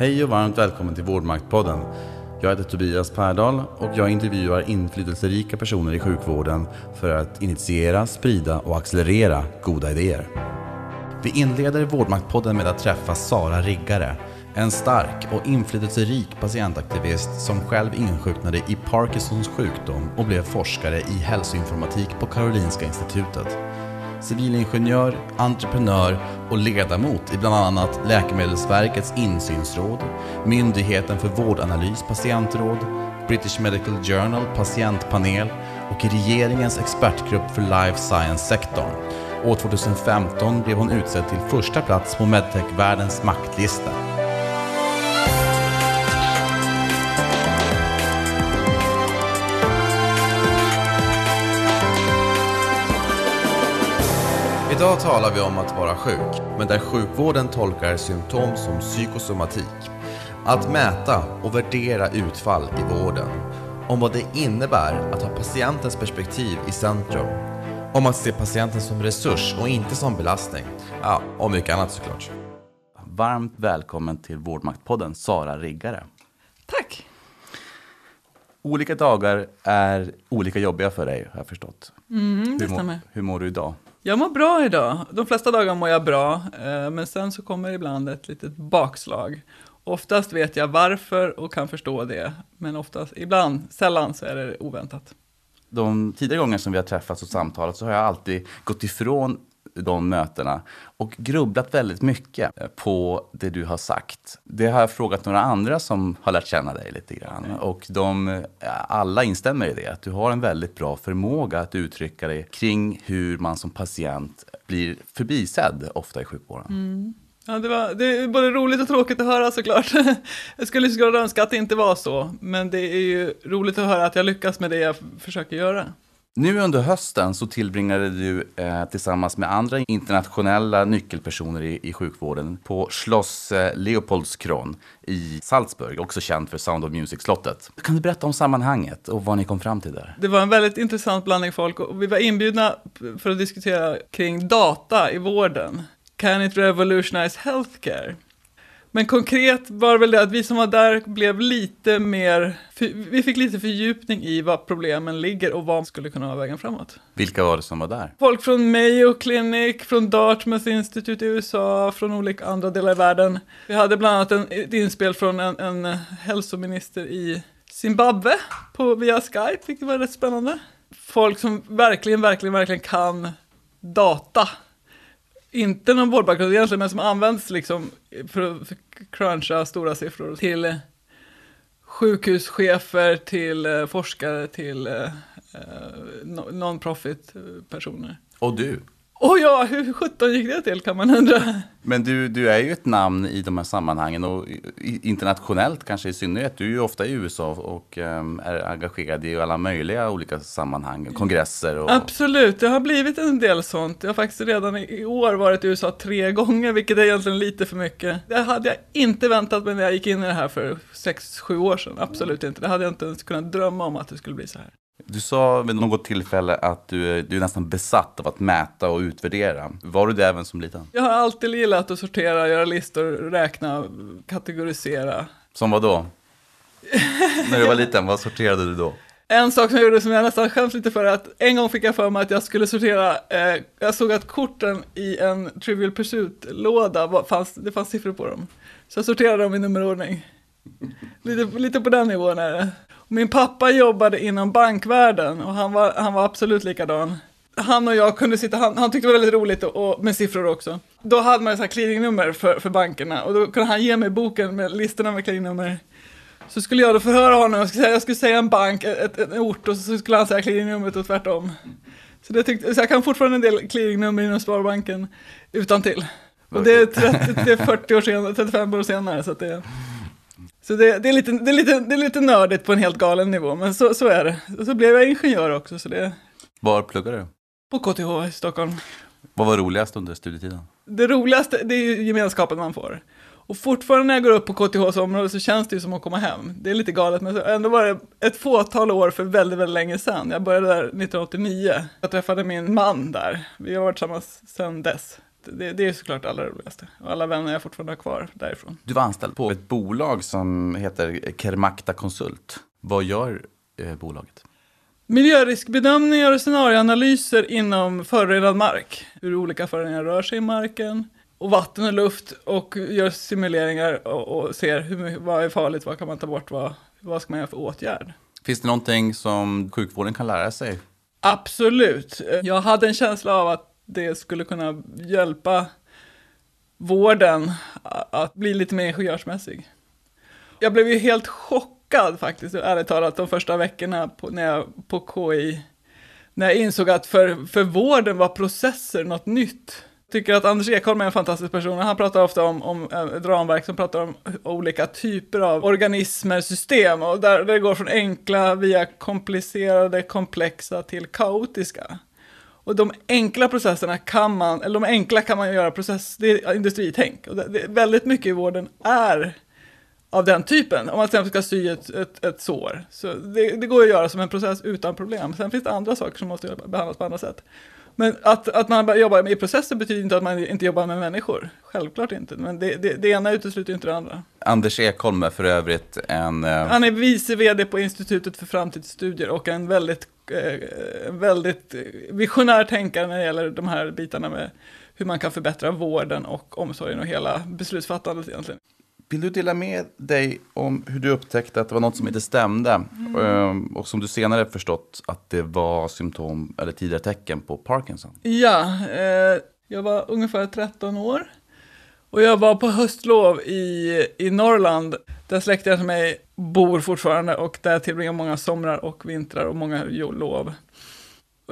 Hej och varmt välkommen till Vårdmaktpodden. Jag heter Tobias Pärdal och jag intervjuar inflytelserika personer i sjukvården för att initiera, sprida och accelerera goda idéer. Vi inleder Vårdmaktpodden med att träffa Sara Riggare, en stark och inflytelserik patientaktivist som själv insjuknade i Parkinsons sjukdom och blev forskare i hälsoinformatik på Karolinska Institutet. Civilingenjör, entreprenör och ledamot i bland annat Läkemedelsverkets insynsråd, Myndigheten för vårdanalys patientråd, British Medical Journal patientpanel och i regeringens expertgrupp för life science-sektorn. År 2015 blev hon utsedd till första plats på medtech-världens maktlista. Idag talar vi om att vara sjuk, men där sjukvården tolkar symptom som psykosomatik. Att mäta och värdera utfall i vården. Om vad det innebär att ha patientens perspektiv i centrum. Om att se patienten som resurs och inte som belastning. Ja, och mycket annat såklart. Varmt välkommen till Vårdmaktpodden, Sara Riggare. Tack. Olika dagar är olika jobbiga för dig, har jag förstått. Mm, det hur, mår, hur mår du idag? Jag mår bra idag. De flesta dagar mår jag bra, eh, men sen så kommer ibland ett litet bakslag. Oftast vet jag varför och kan förstå det, men oftast, ibland, sällan så är det oväntat. De tidigare gånger som vi har träffats och samtalat så har jag alltid gått ifrån de mötena och grubblat väldigt mycket på det du har sagt. Det har jag frågat några andra som har lärt känna dig lite grann och de alla instämmer i det, att du har en väldigt bra förmåga att uttrycka dig kring hur man som patient blir förbisedd ofta i sjukvården. Mm. Ja, det, var, det är både roligt och tråkigt att höra såklart. Jag skulle såklart önska att det inte var så, men det är ju roligt att höra att jag lyckas med det jag försöker göra. Nu under hösten så tillbringade du eh, tillsammans med andra internationella nyckelpersoner i, i sjukvården på Schloss eh, Leopoldskron i Salzburg, också känt för Sound of Music-slottet. Kan du berätta om sammanhanget och vad ni kom fram till där? Det var en väldigt intressant blandning folk och vi var inbjudna för att diskutera kring data i vården. Can it revolutionize healthcare? Men konkret var väl det att vi som var där blev lite mer, vi fick lite fördjupning i vad problemen ligger och vad skulle kunna vara vägen framåt. Vilka var det som var där? Folk från Mayo Clinic, från Dartmouth Institute i USA, från olika andra delar i världen. Vi hade bland annat en, ett inspel från en, en hälsominister i Zimbabwe på, via Skype, vilket var rätt spännande. Folk som verkligen, verkligen, verkligen kan data inte någon vårdbakgrund egentligen, men som används liksom för att cruncha stora siffror till eh, sjukhuschefer, till eh, forskare, till eh, eh non-profit personer. Och du? Och ja, hur sjutton gick det till kan man undra. Men du, du är ju ett namn i de här sammanhangen och internationellt kanske i synnerhet. Du är ju ofta i USA och um, är engagerad i alla möjliga olika sammanhang, kongresser och... Absolut, det har blivit en del sånt. Jag har faktiskt redan i år varit i USA tre gånger, vilket är egentligen lite för mycket. Det hade jag inte väntat mig när jag gick in i det här för sex, sju år sedan. Absolut inte. Det hade jag inte ens kunnat drömma om att det skulle bli så här. Du sa vid något tillfälle att du, du är nästan besatt av att mäta och utvärdera. Var du det även som liten? Jag har alltid gillat att sortera, göra listor, räkna, kategorisera. Som vad då? När du var liten, vad sorterade du då? En sak som jag gjorde som jag nästan skäms lite för är att en gång fick jag för mig att jag skulle sortera, eh, jag såg att korten i en Trivial Pursuit-låda, fanns, det fanns siffror på dem. Så jag sorterade dem i nummerordning. Lite, lite på den nivån är det. Min pappa jobbade inom bankvärlden och han var, han var absolut likadan. Han och jag kunde sitta, han, han tyckte det var väldigt roligt och, och med siffror också. Då hade man så här clearingnummer för, för bankerna och då kunde han ge mig boken med listorna med clearingnummer. Så skulle jag då förhöra honom, jag skulle säga, jag skulle säga en bank, ett, ett, en ort och så skulle han säga clearingnumret och tvärtom. Så, det tyckte, så jag kan fortfarande en del clearingnummer inom Sparbanken utan till. Och det är, 30, det är 40 år senare, 35 år senare så det så det, det, är lite, det, är lite, det är lite nördigt på en helt galen nivå, men så, så är det. Och så blev jag ingenjör också. Så det... Var pluggade du? På KTH i Stockholm. Vad var roligast under studietiden? Det roligaste, det är ju gemenskapen man får. Och fortfarande när jag går upp på KTHs område så känns det ju som att komma hem. Det är lite galet, men ändå var det ett fåtal år för väldigt, väldigt länge sedan. Jag började där 1989. Jag träffade min man där. Vi har varit tillsammans sedan dess. Det, det är såklart allra roligaste. Och alla vänner jag fortfarande har kvar därifrån. Du var anställd på ett bolag som heter Kermakta Konsult. Vad gör eh, bolaget? Miljöriskbedömningar och scenarioanalyser inom förorenad mark. Hur olika föroreningar rör sig i marken. Och vatten och luft och gör simuleringar och, och ser hur, vad är farligt, vad kan man ta bort, vad, vad ska man göra för åtgärd. Finns det någonting som sjukvården kan lära sig? Absolut. Jag hade en känsla av att det skulle kunna hjälpa vården att bli lite mer ingenjörsmässig. Jag blev ju helt chockad faktiskt, ärligt talat, de första veckorna på, när jag, på KI. När jag insåg att för, för vården var processer något nytt. Jag tycker att Anders Ekholm är en fantastisk person. Han pratar ofta om, om ett ramverk som pratar om olika typer av organismer, system. Och där, där det går från enkla via komplicerade, komplexa till kaotiska. Och de enkla processerna kan man, eller de enkla kan man göra process, det är industritänk. Och det, det, väldigt mycket i vården är av den typen. Om man till exempel ska sy ett, ett, ett sår. Så det, det, går att göra som en process utan problem. Sen finns det andra saker som måste behandlas på andra sätt. Men att, att man jobbar med processer betyder inte att man inte jobbar med människor. Självklart inte. Men det, det, det ena utesluter inte det andra. Anders Ekholm är för övrigt en... Uh... Han är vice vd på Institutet för framtidsstudier och en väldigt, väldigt visionär tänkare när det gäller de här bitarna med hur man kan förbättra vården och omsorgen och hela beslutsfattandet egentligen. Vill du dela med dig om hur du upptäckte att det var något som inte stämde? Mm. Och som du senare förstått att det var symptom eller tidigare tecken på Parkinson? Ja, eh, jag var ungefär 13 år. Och jag var på höstlov i, i Norrland, där släktingar till mig bor fortfarande och där jag tillbringar många somrar och vintrar och många lov.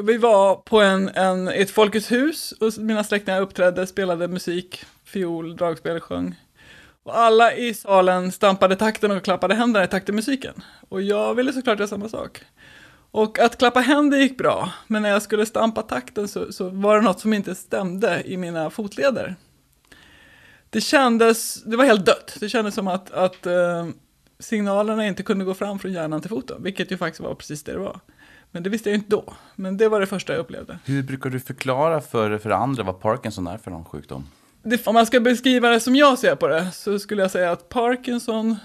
Vi var på en, en, ett Folkets hus och mina släktingar uppträdde, spelade musik, fiol, dragspel, sjöng. Och alla i salen stampade takten och klappade händerna i takt till musiken. Och jag ville såklart göra samma sak. Och att klappa händer gick bra, men när jag skulle stampa takten så, så var det något som inte stämde i mina fotleder. Det kändes, det var helt dött. Det kändes som att, att eh, signalerna inte kunde gå fram från hjärnan till foten, vilket ju faktiskt var precis det det var. Men det visste jag inte då. Men det var det första jag upplevde. Hur brukar du förklara för, för andra vad Parkinson är för någon sjukdom? det, om man ska beskriva det som jag ser på det, så skulle jag säga att Parkinson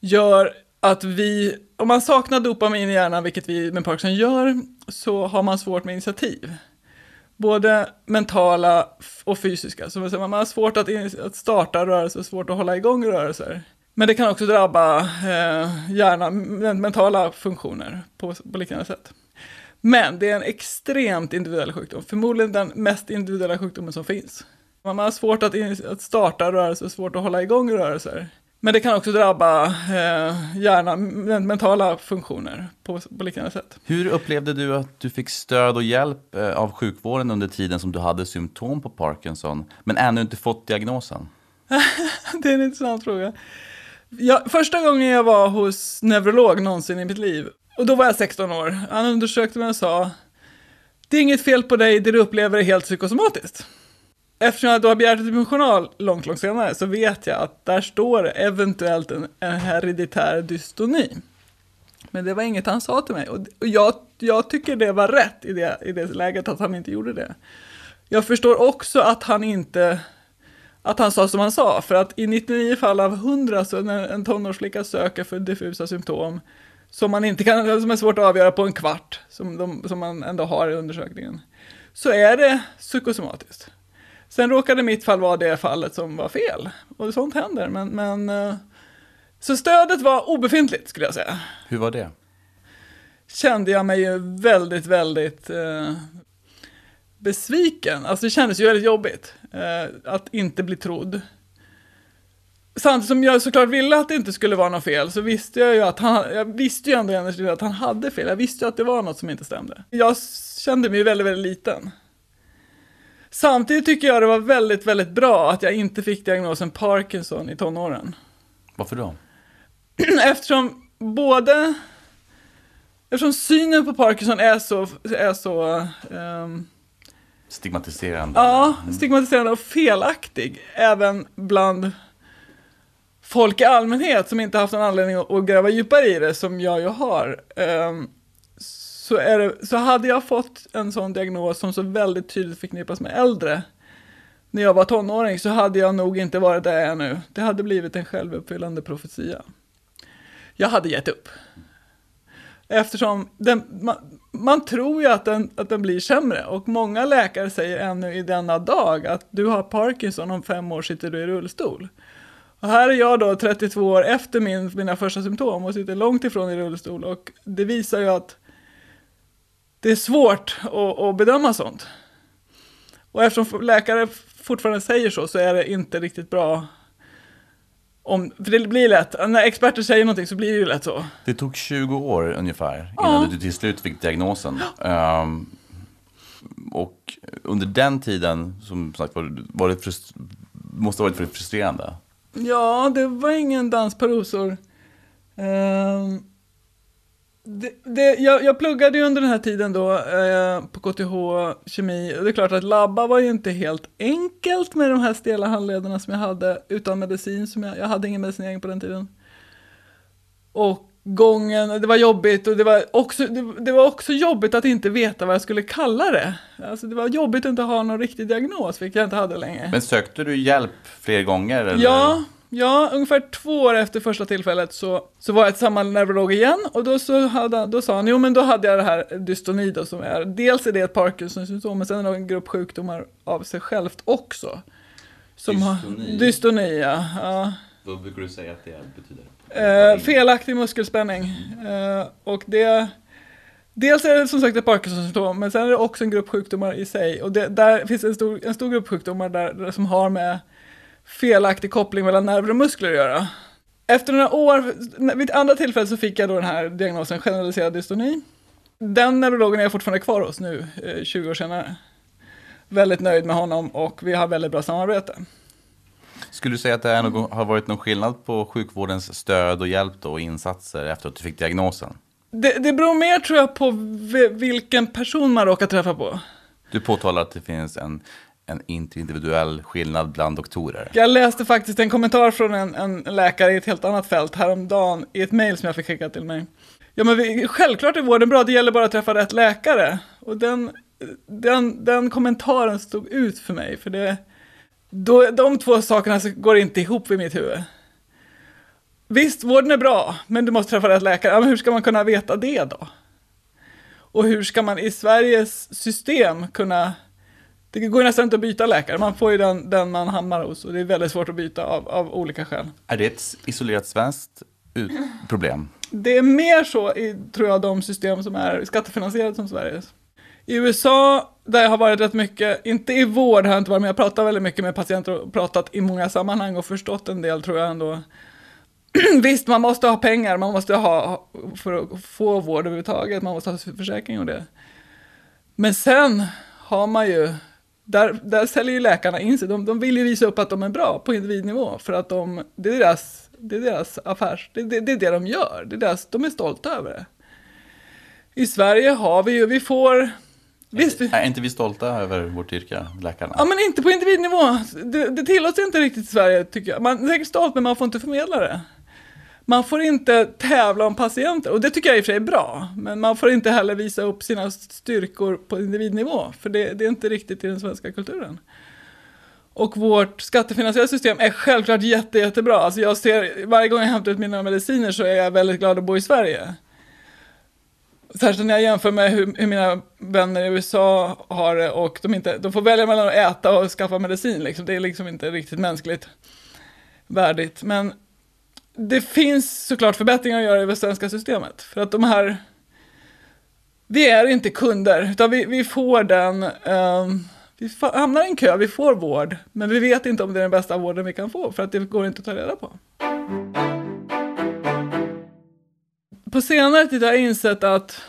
gör att vi, om man saknar dopamin i hjärnan, vilket vi med Parkinson gör, så har man svårt med initiativ. Både mentala och fysiska. Så man har svårt att, att starta rörelser, svårt att hålla igång rörelser. Men det kan också drabba eh, hjärnan, mentala funktioner på, på liknande sätt. Men det är en extremt individuell sjukdom, förmodligen den mest individuella sjukdomen som finns. Man har svårt att, att starta rörelser, svårt att hålla igång rörelser. Men det kan också drabba eh, hjärnan, mentala funktioner på, på liknande sätt. Hur upplevde du att du fick stöd och hjälp eh, av sjukvården under tiden som du hade symptom på Parkinson, men ännu inte fått diagnosen? det är en intressant fråga. Jag, första gången jag var hos neurolog någonsin i mitt liv, och då var jag 16 år, han undersökte mig och sa, det är inget fel på dig, det du upplever är helt psykosomatiskt eftersom jag då har begärt ut min journal långt, långt senare så vet jag att där står eventuellt en, en hereditär dystoni. Men det var inget han sa till mig och, och jag, jag tycker det var rätt i det, i det läget att han inte gjorde det. Jag förstår också att han inte att han sa som han sa, för att i 99 fall av 100 så när en tonårsflicka söker för diffusa symptom som man inte kan, som är svårt att avgöra på en kvart, som, de, som man ändå har i undersökningen, så är det psykosomatiskt. Sen råkade mitt fall vara det fallet som var fel. Och sånt händer, men, men eh, så stödet var obefintligt skulle jag säga. Hur var det? Kände jag mig ju väldigt, väldigt eh, besviken. Alltså det kändes ju väldigt jobbigt eh, att inte bli trodd. Samtidigt som jag såklart ville att det inte skulle vara något fel så visste jag ju att han, jag visste ju ändå att han hade fel. Jag visste ju att det var något som inte stämde. Jag kände mig väldigt, väldigt liten. Samtidigt tycker jag det var väldigt, väldigt bra att jag inte fick diagnosen Parkinson i tonåren. Varför då? Eftersom både... Eftersom synen på Parkinson är så... Är så um, stigmatiserande? Ja, stigmatiserande och felaktig. Även bland folk i allmänhet som inte haft någon anledning att gräva djupare i det, som jag ju har. Um, så, är det, så hade jag fått en sån diagnos som så väldigt tydligt förknippas med äldre, när jag var tonåring så hade jag nog inte varit där jag är nu. Det hade blivit en självuppfyllande profetia. Jag hade gett upp. Eftersom den, man, man tror ju att den, att den blir sämre och många läkare säger ännu i denna dag att du har Parkinson, om fem år sitter du i rullstol. Och här är jag då 32 år efter min, mina första symptom och sitter långt ifrån i rullstol och det visar ju att det är svårt att, att bedöma sånt. Och eftersom läkare fortfarande säger så, så är det inte riktigt bra om, för det blir lätt, när experter säger någonting så blir det ju lätt så. Det tog 20 år ungefär innan ja. du till slut fick diagnosen. Um, och under den tiden, som sagt var, det måste ha varit väldigt frustrerande. Ja, det var ingen dans på rosor. Um, det, det, jag, jag, pluggade ju under den här tiden då eh, på KTH kemi. Och det är klart att labba var ju inte helt enkelt med de här stela handlederna som jag hade utan medicin. Som jag, jag hade ingen medicinering på den tiden. Och gången, det var jobbigt och det var, också, det, det, var också jobbigt att inte veta vad jag skulle kalla det. Alltså det var jobbigt att inte ha någon riktig diagnos, vilket jag inte hade länge. Men sökte du hjälp fler gånger? Eller? Ja, Ja, ungefär två år efter första tillfället så, så var jag till samma neurolog igen och då, så hade, då sa han, jo men då hade jag det här dystoni då som är, dels är det ett Parkinson-symptom men sen är det en grupp sjukdomar av sig självt också. Som dystoni? Har, dystoni, ja. ja. Vad brukar du säga att det betyder? Eh, felaktig muskelspänning. Eh, och det, dels är det som sagt ett Parkinson-symptom men sen är det också en grupp sjukdomar i sig. Och det, där finns en stor, en stor grupp sjukdomar där, som har med felaktig koppling mellan nerver och muskler att göra. Efter några år, vid andra tillfällen så fick jag då den här diagnosen generaliserad dystoni. Den neurologen är jag fortfarande kvar hos nu, 20 eh, år senare. Väldigt nöjd med honom och vi har väldigt bra samarbete. Skulle du säga att det någon, har varit någon skillnad på sjukvårdens stöd och hjälp då, och insatser efter att du fick diagnosen? Det, det beror mer tror jag på vilken person man råkar träffa på. Du påtalar att det finns en en individuell skillnad bland doktorer. Jag läste faktiskt en kommentar från en, en läkare i ett helt annat fält häromdagen i ett mejl som jag fick skickat till mig. Ja men vi, självklart är vården bra, det gäller bara att träffa rätt läkare. Och den, den, den kommentaren stod ut för mig, för det, då, de två sakerna går inte ihop i mitt huvud. Visst, vården är bra, men du måste träffa rätt läkare. Ja, men hur ska man kunna veta det då? Och hur ska man i Sveriges system kunna det går nästan inte att byta läkare, man får ju den, den man hamnar hos och det är väldigt svårt att byta av, av olika skäl. Är det ett isolerat svenskt problem? Det är mer så i, tror jag, de system som är skattefinansierade som Sveriges. I USA, där jag har varit rätt mycket, inte i vård har jag inte varit men jag pratar väldigt mycket med patienter och pratat i många sammanhang och förstått en del tror jag ändå. Visst, man måste ha pengar, man måste ha för att få vård överhuvudtaget, man måste ha försäkring och det. Men sen har man ju där, där säljer ju läkarna in sig. De, de vill ju visa upp att de är bra på individnivå för att de, det är deras, det är deras affärs, det, det, det är det de gör. Det är deras, de är stolta över det. I Sverige har vi ju, vi får Visst, är inte vi stolta över vårt yrke, läkarna? Ja, men inte på individnivå. Det, det tillåts inte riktigt i Sverige, tycker jag. Man är säkert stolt, men man får inte förmedla det. Man får inte tävla om patienter, och det tycker jag i och för sig är bra. Men man får inte heller visa upp sina styrkor på individnivå, för det, det är inte riktigt i den svenska kulturen. Och vårt skattefinansierade system är självklart jätte, jättebra. Alltså jag ser, varje gång jag hämtar ut mina mediciner så är jag väldigt glad att bo i Sverige. Särskilt när jag jämför med hur, hur, mina vänner i USA har det och de, inte, de får välja mellan att äta och skaffa medicin. Liksom. Det är liksom inte riktigt mänskligt värdigt. Men det finns såklart förbättringar att göra i det svenska systemet. För att de här, vi är inte kunder, utan vi, vi får den, um, vi hamnar i en kö, vi får vård, men vi vet inte om det är den bästa vården vi kan få, för att det går inte att ta reda på. På senare tid har jag insett att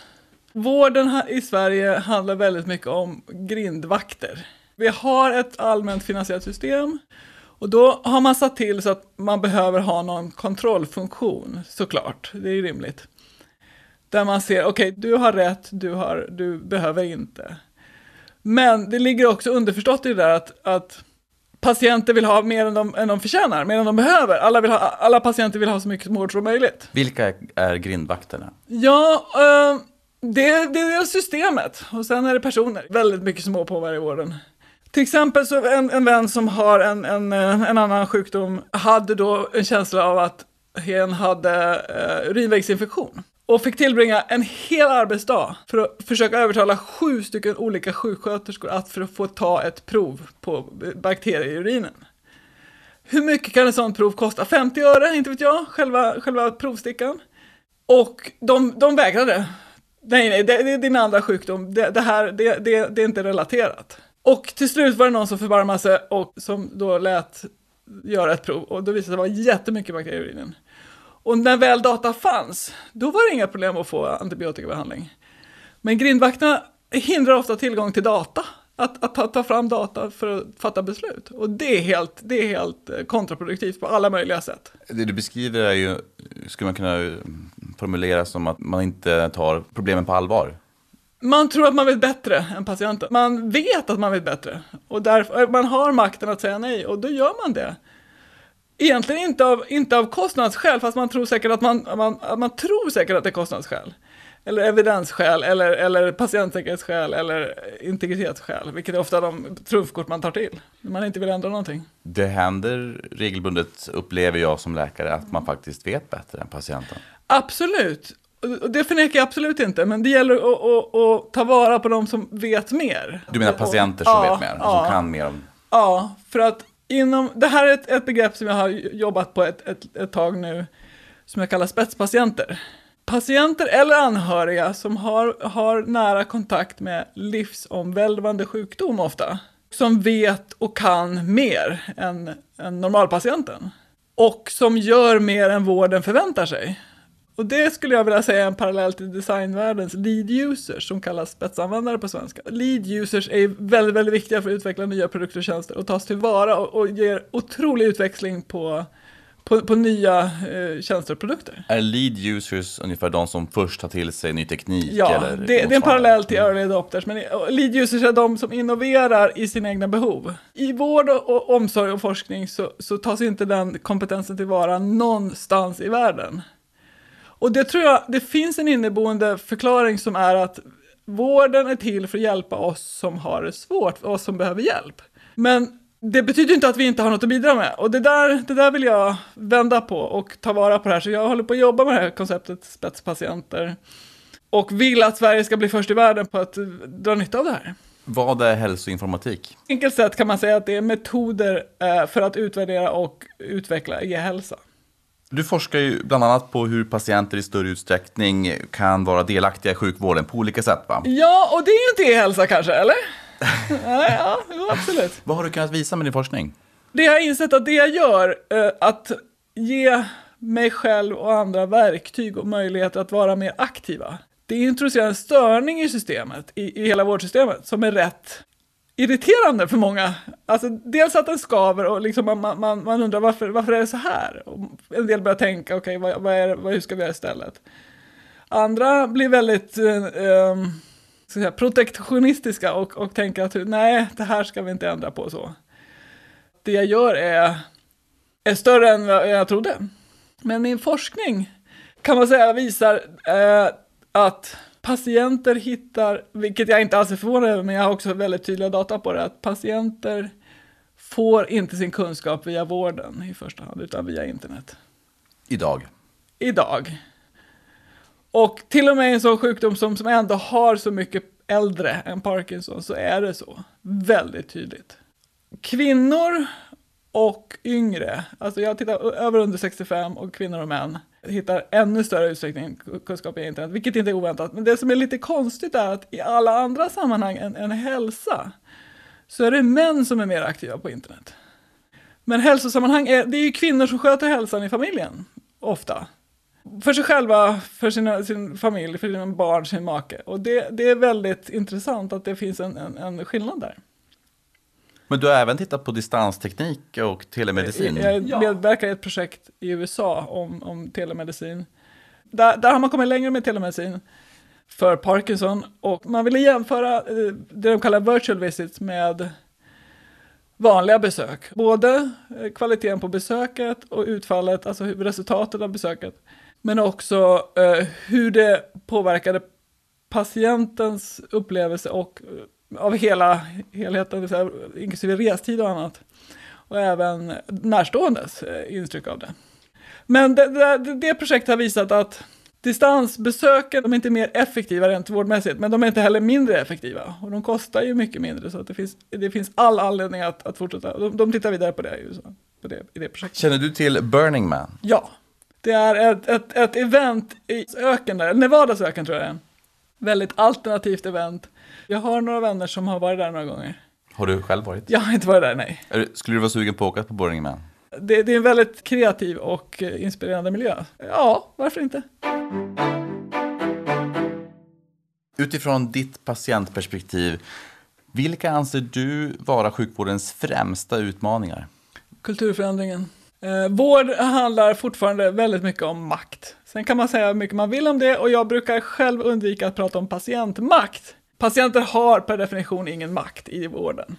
vården i Sverige handlar väldigt mycket om grindvakter. Vi har ett allmänt finansierat system och då har man satt till så att man behöver ha någon kontrollfunktion, såklart. Det är rimligt. Där man ser, okej, okay, du har rätt, du, har, du behöver inte. Men det ligger också underförstått i det där att, att patienter vill ha mer än de, än de förtjänar, mer än de behöver. Alla, vill ha, alla patienter vill ha så mycket vård som möjligt. Vilka är grindvakterna? Ja, uh, det, det är systemet och sen är det personer. Väldigt mycket små på varje vården. Till exempel så en, en vän som har en, en, eh, en annan sjukdom hade då en känsla av att hen hade eh, urinvägsinfektion och fick tillbringa en hel arbetsdag för att försöka övertala sju stycken olika sjuksköterskor att för att få ta ett prov på bakterier i urinen. Hur mycket kan ett sånt prov kosta? 50 öre, inte vet jag, själva, själva provstickan. Och de, de vägrade. Nej, nej, det, det är din andra sjukdom, det, det här, det, det, det är inte relaterat. Och till slut var det någon som förbarmade sig och som då lät göra ett prov och då visade det sig vara jättemycket bakterier i urinen. Och när väl data fanns, då var det inga problem att få antibiotikabehandling. Men grindvakterna hindrar ofta tillgång till data, att, att ta, ta, fram data för att fatta beslut. Och det är, helt, det är helt eh, kontraproduktivt på alla möjliga sätt. Det du beskriver är ju, skulle man kunna formulera som att man inte tar problemen på allvar. Man tror att man vet bättre än patienten. Man vet att man vet bättre. Och därför, man har makten att säga nej och då gör man det. Egentligen inte av, inte av kostnadsskäl, fast man tror säkert att man, man, man tror säkert att det är kostnadsskäl. Eller evidensskäl, eller, eller patientsäkerhetsskäl, eller integritetsskäl, vilket är ofta de trumfkort man tar till när man inte vill ändra någonting. Det händer regelbundet, upplever jag som läkare, att man faktiskt vet bättre än patienten. Absolut, och det förnekar jag absolut inte, men det gäller att, att, att, ta vara på de som vet mer. Du menar patienter som ja, vet mer, ja, som kan mer om... Ja, för att inom, det här är ett, ett begrepp som jag har jobbat på ett, ett, ett tag nu, som jag kallar spetspatienter. Patienter eller anhöriga som har, har nära kontakt med livsomvälvande sjukdom ofta, som vet och kan mer än, än normalpatienten. Och som gör mer än vården förväntar sig. Och det skulle jag vilja säga är en parallell till designvärldens lead users som kallas spetsanvändare på svenska. Lead users är väldigt, väldigt viktiga för att utveckla nya produkter och tjänster och tas tillvara och, och ger otrolig utväxling på på, på nya eh, tjänster och produkter. Är lead users ungefär de som först tar till sig ny teknik? Ja, eller det, det är en parallell till early adopters, men lead users är de som innoverar i sina egna behov. I vård och, och omsorg och forskning så, så tas inte den kompetensen tillvara någonstans i världen. Och det tror jag, det finns en inneboende förklaring som är att vården är till för att hjälpa oss som har det svårt, oss som behöver hjälp. Men det betyder inte att vi inte har något att bidra med. Och det där, det där vill jag vända på och ta vara på det här. Så jag håller på att jobba med det här konceptet spetspatienter. Och vill att Sverige ska bli först i världen på att dra nytta av det här. Vad är hälsoinformatik? Enkelt sett kan man säga att det är metoder eh, för att utvärdera och utveckla e-hälsa. Du forskar ju bland annat på hur patienter i större utsträckning kan vara delaktiga i sjukvården på olika sätt va? Ja, och det är ju inte e-hälsa kanske, eller? ja, ja, absolut. Vad har du kunnat visa med din forskning? Det jag har insett att det jag gör, eh, att ge mig själv och andra verktyg och möjligheter att vara mer aktiva. Det introducerar en störning i systemet, i, i hela vårdsystemet, som är rätt irriterande för många. Alltså dels att den skaver och liksom man, man, man undrar varför, varför är det så här? Och en del börjar tänka, okej, okay, vad, vad, är, vad, hur ska vi göra istället? Andra blir väldigt eh, ehm, säga, protektionistiska och, och tänker att nej, det här ska vi inte ändra på så. Det jag gör är, är större än vad jag trodde. Men min forskning kan man säga visar eh, att patienter hittar, vilket jag inte alls är förvånad över, men jag har också väldigt tydliga data på det, att patienter får inte sin kunskap via vården i första hand, utan via internet. Idag? Idag. Och till och med en sån sjukdom som, som ändå har så mycket äldre än Parkinson så är det så. Väldigt tydligt. Kvinnor och yngre, alltså jag tittar över under 65 och kvinnor och män, hittar ännu större utsträckning kunskap i internet, vilket inte är oväntat. Men det som är lite konstigt är att i alla andra sammanhang än, än hälsa så är det män som är mer aktiva på internet. Men hälsosammanhang, är, det är ju kvinnor som sköter hälsan i familjen, ofta. För sig själva, för sina, sin familj, för sina barn, sin make. Och det, det är väldigt intressant att det finns en, en, en skillnad där. Men du har även tittat på distansteknik och telemedicin? Jag medverkar i ett projekt i USA om, om telemedicin. Där, där har man kommit längre med telemedicin för Parkinson och man ville jämföra eh, det de kallar virtual visits med vanliga besök. Både eh, kvaliteten på besöket och utfallet, alltså resultatet av besöket. Men också eh, hur det påverkade patientens upplevelse och av hela helheten, här, inklusive restid och annat. Och även närståendes eh, intryck av det. Men det, det, det projektet har visat att distansbesöken, de är inte mer effektiva rent vårdmässigt, men de är inte heller mindre effektiva. Och de kostar ju mycket mindre, så att det, finns, det finns all anledning att, att fortsätta. De, de tittar vidare på det i USA, på det, i det projektet. Känner du till Burning Man? Ja, det är ett, ett, ett event i öken där, Nevadas öken tror jag det är. Väldigt alternativt event. Jag har några vänner som har varit där några gånger. Har du själv varit? Jag har inte varit där, nej. Skulle du vara sugen på att åka på Burning Man? Det, det är en väldigt kreativ och eh, inspirerande miljö. Ja, varför inte? Utifrån ditt patientperspektiv, vilka anser du vara sjukvårdens främsta utmaningar? Kulturförändringen. Eh, vård handlar fortfarande väldigt mycket om makt. Sen kan man säga hur mycket man vill om det och jag brukar själv undvika att prata om patientmakt. Patienter har per definition ingen makt i vården.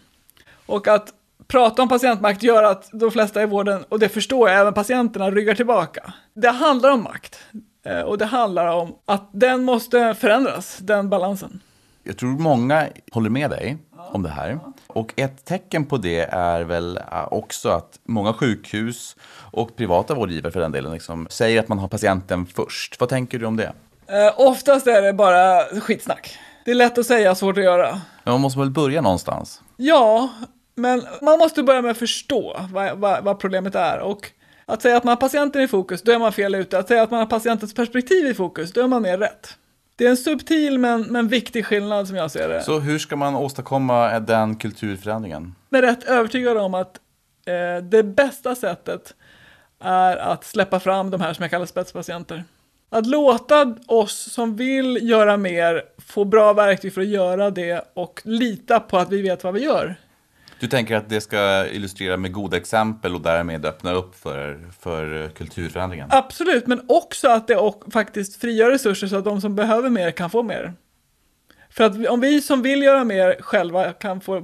Och att prata om patientmakt gör att de flesta i vården, och det förstår jag, även patienterna ryggar tillbaka. Det handlar om makt. Eh, Och det handlar om att den måste förändras, den balansen. Jag tror många håller med dig om det här. Och ett tecken på det är väl äh, också att många sjukhus och privata vårdgivare för den delen liksom, säger att man har patienten först. Vad tänker du om det? Eh, oftast är det bara skitsnack. Det är lätt att säga, svårt att göra. Men man måste väl börja någonstans? Ja, men man måste börja med att förstå vad, vad, vad problemet är. Och att säga att man har patienten i fokus, då är man fel ute. Att säga att man har patientens perspektiv i fokus, då är man mer rätt. Det är en subtil men, men viktig skillnad som jag ser det. Så hur ska man åstadkomma den kulturförändringen? Jag är rätt övertygad om att eh, det bästa sättet är att släppa fram de här som jag kallar spetspatienter. Att låta oss som vill göra mer få bra verktyg för att göra det och lita på att vi vet vad vi gör. Du tänker att det ska illustrera med goda exempel och därmed öppna upp för, för kulturförändringen? Absolut, men också att det och faktiskt frigör resurser så att de som behöver mer kan få mer. För att om vi som vill göra mer själva kan få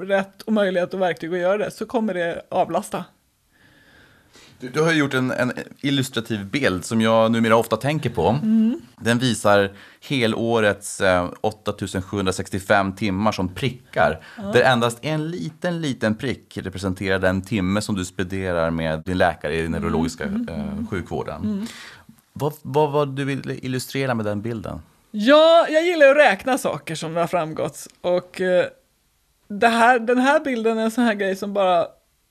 rätt och möjlighet och verktyg att göra det så kommer det avlasta. Du, du har gjort en, en illustrativ bild som jag numera ofta tänker på. Mm. Den visar helårets eh, 8765 timmar som prickar. Där endast en liten, liten prick representerar den timme som du spenderar med din läkare i den Mm. neurologiska eh, sjukvården. Vad, vad var du ville illustrera med den bilden? Ja, jag gillar att räkna saker som det har framgått. Och eh, här, den här bilden är en sån här grej som bara...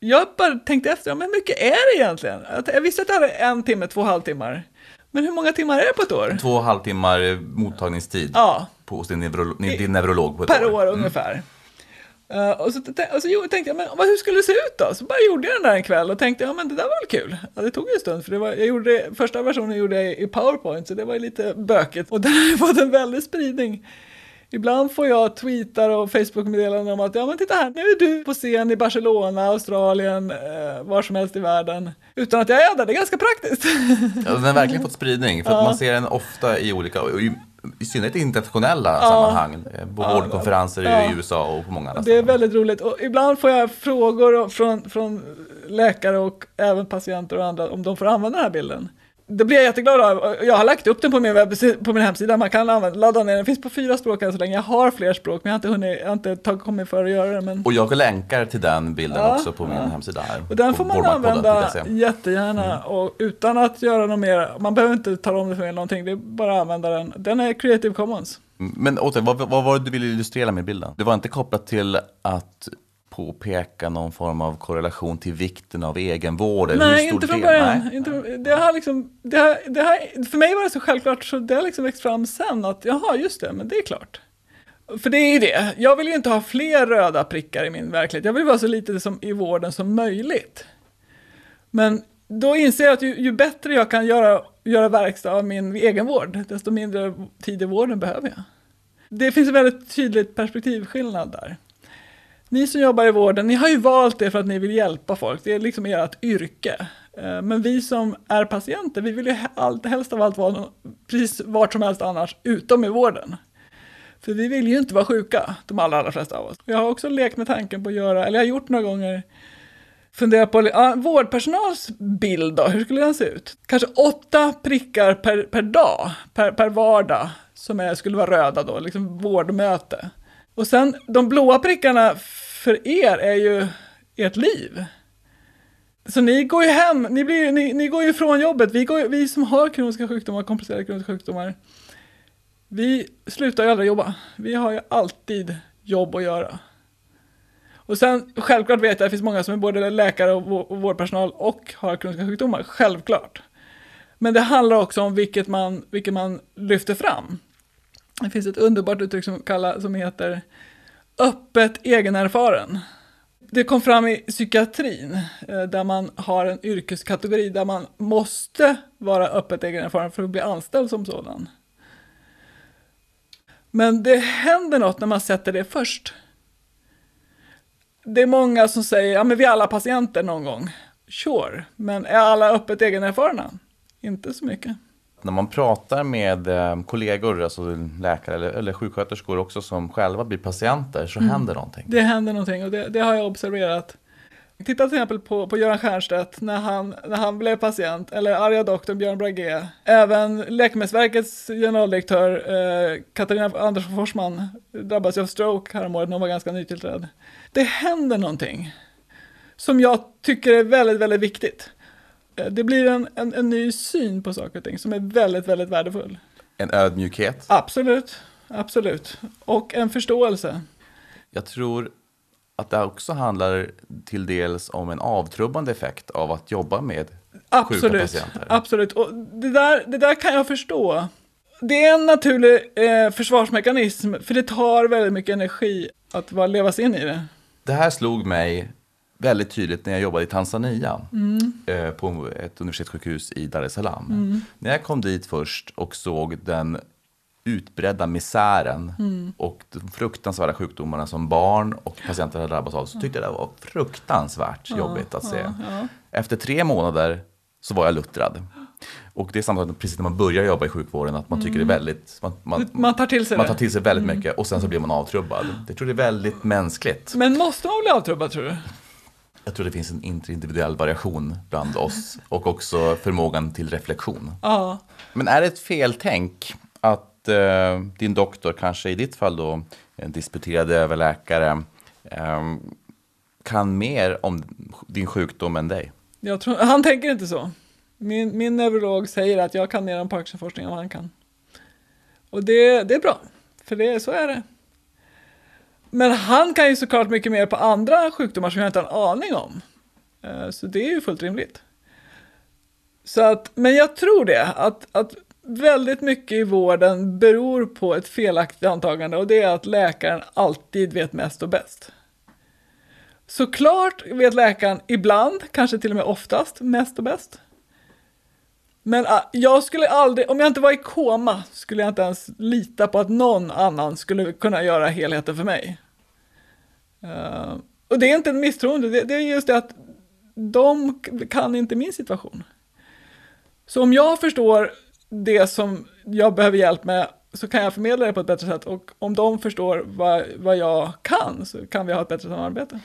Jag bara tänkte efter, ja, men hur mycket är det egentligen? Jag, visste att det hade en timme, två halvtimmar. Men hur många timmar är det på ett år? Två halvtimmar eh, mottagningstid Ja, på, hos din, neurolo- din neurolog på ett per år. år ungefär. Eh, och så, och så jo, tänkte jag, men hur skulle det se ut då? Så bara gjorde jag den där en kväll och tänkte, ja men det där var väl kul. Ja, det tog ju en stund, för det var, jag gjorde det, första versionen gjorde jag i PowerPoint, så det var ju lite bökigt. Och den har ju fått en väldig spridning. Ibland får jag tweetar och Facebook-meddelanden om att ja men titta här, nu är du på scen i Barcelona, Australien, eh, var som helst i världen. Utan att jag är där, det är ganska praktiskt. Ja, den har verkligen fått spridning. För att man ser den ofta i olika, i, i synnerhet i internationella sammanhang. eh, På Ja, vårdkonferenser ja. i USA och på många andra Det är väldigt roligt och ibland får jag frågor från, från läkare och även patienter och andra om de får använda den här bilden. Det blir jag jätteglad av. Jag har lagt upp den på min, webb, på min hemsida. Man kan använda, ladda ner den. Finns på fyra språk än så länge. Jag har fler språk men jag har inte, hunnit, jag har inte tagit, kommit för att göra det. Men... Och jag länkar till den bilden Ja, också på min hemsida här. Och den får man använda jättegärna och utan att göra något mer. Man behöver inte tala om det för mig någonting. Det är bara att använda den. Den är Creative Commons. Men återigen, vad, vad var det du ville illustrera med bilden? Det var inte kopplat till att påpeka någon form av korrelation till vikten av egenvård? eller Nej, inte från början. Nej. Inte, det har liksom, det har, det har, för mig var det så självklart så det har liksom växt fram sen att jaha, just det, men det är klart. För det är ju det, jag vill ju inte ha fler röda prickar i min verklighet. Jag vill vara så lite som i vården som möjligt. Men då inser jag att ju, ju bättre jag kan göra, göra verkstad av min egen vård, desto mindre tid i vården behöver jag. Det finns en väldigt tydligt perspektivskillnad där. Ni som jobbar i vården, ni har ju valt det för att ni vill hjälpa folk. Det är liksom ert yrke. Eh, men vi som är patienter, vi vill ju allt, helst av allt vara precis vart som helst annars, utom i vården. För vi vill ju inte vara sjuka, de allra, allra flesta av oss. Jag har också lekt med tanken på att göra, eller jag har gjort några gånger, fundera på ja, vårdpersonals bild då, hur skulle den se ut? Kanske åtta prickar per, per dag, per, per vardag, som är, skulle vara röda då, liksom vårdmöte. Och sen de blåa prickarna för er är ju ert liv. Så ni går ju hem, ni, blir, ni, ni går ju från jobbet, vi, går, vi som har kroniska sjukdomar, komplicerade kroniska sjukdomar, vi slutar ju aldrig jobba. Vi har ju alltid jobb att göra. Och sen självklart vet jag att det finns många som är både läkare och vårdpersonal och har kroniska sjukdomar, självklart. Men det handlar också om vilket man, vilket man lyfter fram. Det finns ett underbart uttryck som, kallar, som heter öppet egenerfaren. Det kom fram i psykiatrin eh, där man har en yrkeskategori där man måste vara öppet egenerfaren för att bli anställd som sådan. Men det händer något när man sätter det först. Det är många som säger, ja men vi är alla patienter någon gång. Sure, men är alla öppet egenerfarna? Inte så mycket. När man pratar med eh, kollegor, alltså läkare eller, eller sjuksköterskor också som själva blir patienter så mm. händer någonting. Det händer någonting och det, det har jag observerat. Titta till exempel på, på Göran Stiernstedt när han, när han blev patient, eller arga doktorn Björn Bragé. Även Läkemedelsverkets generaldirektör eh, Katarina Andersson Forsman drabbades av stroke häromåret när hon var ganska nytillträdd. Det händer någonting som jag tycker är väldigt, väldigt viktigt. Eh, det blir en, en, en ny syn på saker och ting som är väldigt, väldigt värdefull. En ödmjukhet? Absolut, absolut. Och en förståelse. Jag tror att det också handlar till dels om en avtrubbande effekt av att jobba med absolut, sjuka patienter. Absolut, och det där, det där kan jag förstå. Det är en naturlig eh, försvarsmekanism, för det tar väldigt mycket energi att bara leva sig in i det. Det här slog mig väldigt tydligt när jag jobbade i Tanzania mm. eh, på ett universitetssjukhus i Dar es Salaam. Mm. När jag kom dit först och såg den utbredda misären mm. och de fruktansvärda sjukdomarna som barn och patienter har drabbats av så tyckte jag det var fruktansvärt ja, jobbigt att se. Ja, ja. Efter tre månader så var jag luttrad. Och det är samma sak precis när man börjar jobba i sjukvården, att man tycker mm. det är mm. väldigt... Man, man, man, tar till sig man tar till sig väldigt mm. mycket och sen så blir man avtrubbad. Jag tror det är väldigt mänskligt. Men måste man bli avtrubbad tror du? Jag tror det finns en interindividuell variation bland oss och också förmågan till reflektion. Ja. Men är det ett feltänk att eh, din doktor, kanske i ditt fall då en disputerad överläkare, eh, kan mer om din sjukdom än dig? Tror, han tänker inte så. Min, min neurolog säger att jag kan mer om Parkinson-forskning än vad han kan. Och det, det är bra, för det, så är det. Men han kan ju såklart mycket mer på andra sjukdomar som jag inte har en aning om. Eh, så det är ju fullt rimligt. Så att, men jag tror det, att, att väldigt mycket i vården beror på ett felaktigt antagande och det är att läkaren alltid vet mest och bäst. Såklart vet läkaren ibland, kanske till och med oftast, mest och bäst. Men ah, jag skulle aldrig, om jag inte var i koma, skulle jag inte ens lita på att någon annan skulle kunna göra helheten för mig. Uh, och det är inte en misstroende, det, det, är just det att de kan inte min situation. Så om jag förstår det som jag behöver hjälp med så kan jag förmedla det på ett bättre sätt och om de förstår vad, vad jag kan så kan vi ha ett bättre samarbete.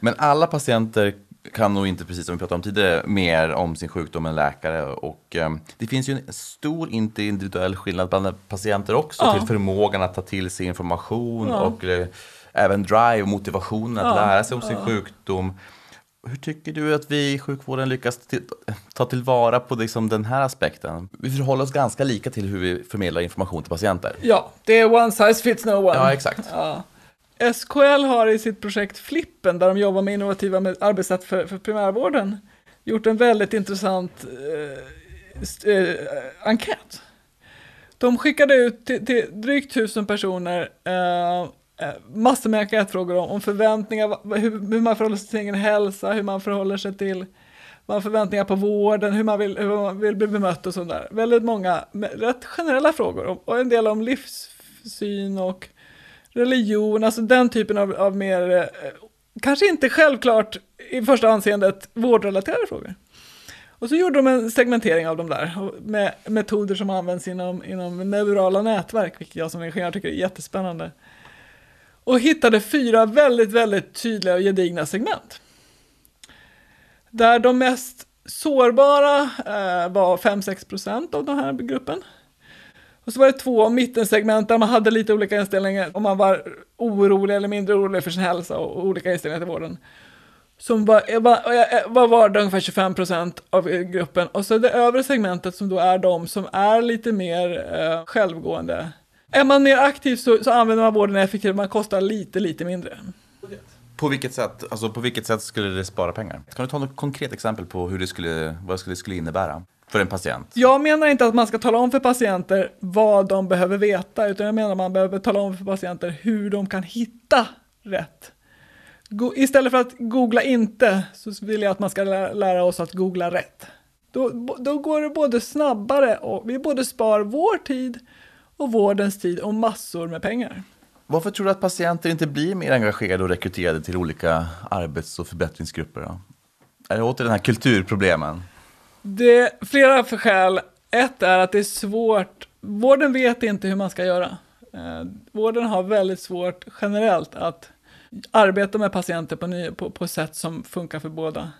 Men alla patienter kan nog inte, precis som vi pratade om tidigare, mer om sin sjukdom än läkare. Och, eh, det finns ju en stor individuell skillnad bland patienter också ja. till förmågan att ta till sig information ja. och eh, även drive och motivationen att ja. lära sig om sin sjukdom. Hur tycker du att vi i sjukvården lyckas till, ta tillvara på liksom den här aspekten? Vi förhåller oss ganska lika till hur vi förmedlar information till patienter. Ja, det är one size fits no one. Ja, exakt. Ja. SKL har i sitt projekt Flippen, där de jobbar med innovativa arbetssätt för, för primärvården, gjort en väldigt intressant eh, eh, enkät. De skickade ut till, till drygt tusen personer eh, Eh, massor med enkätfrågor om, om förväntningar, hur, hur, man förhåller sig till sin egen hälsa, hur man förhåller sig till man förväntningar på vården, hur man vill, hur man vill bli bemött och sådär. Väldigt många rätt generella frågor och en del om livssyn och religion, alltså den typen av, av mer, eh, kanske inte självklart i första anseendet vårdrelaterade frågor. Och så gjorde de en segmentering av de där med metoder som används inom, inom neurala nätverk, vilket jag som ingenjör tycker är jättespännande. Och hittade fyra väldigt, väldigt tydliga och gedigna segment. Där de mest sårbara eh, var 5-6% av den här gruppen. Och så var det två mittensegment där man hade lite olika inställningar, om man var orolig eller mindre orolig för sin hälsa och olika inställningar till vården. Som var, eh, var, eh, eh, var, var det ungefär 25 procent av gruppen. Och så det övre segmentet som då är de som är lite mer eh, självgående. Är man mer aktiv så, så använder man vården effektivt, man kostar lite, lite mindre. På vilket sätt, alltså på vilket sätt skulle det spara pengar? Kan du ta något konkret exempel på hur det skulle, vad det skulle, innebära för en patient? Jag menar inte att man ska tala om för patienter vad de behöver veta, utan jag menar att man behöver tala om för patienter hur de kan hitta rätt. Go istället för att googla inte, så vill jag att man ska lära, lära oss att googla rätt. Då, då går det både snabbare och vi både spar vår tid och vårdens tid och massor med pengar. Varför tror du att patienter inte blir mer engagerade och rekryterade till olika arbets och förbättringsgrupper? Då? Är det åter den här kulturproblemen? Det är flera för skäl. Ett är att det är svårt. Vården vet inte hur man ska göra. Eh, vården har väldigt svårt generellt att arbeta med patienter på, ny, på, på sätt som funkar för båda.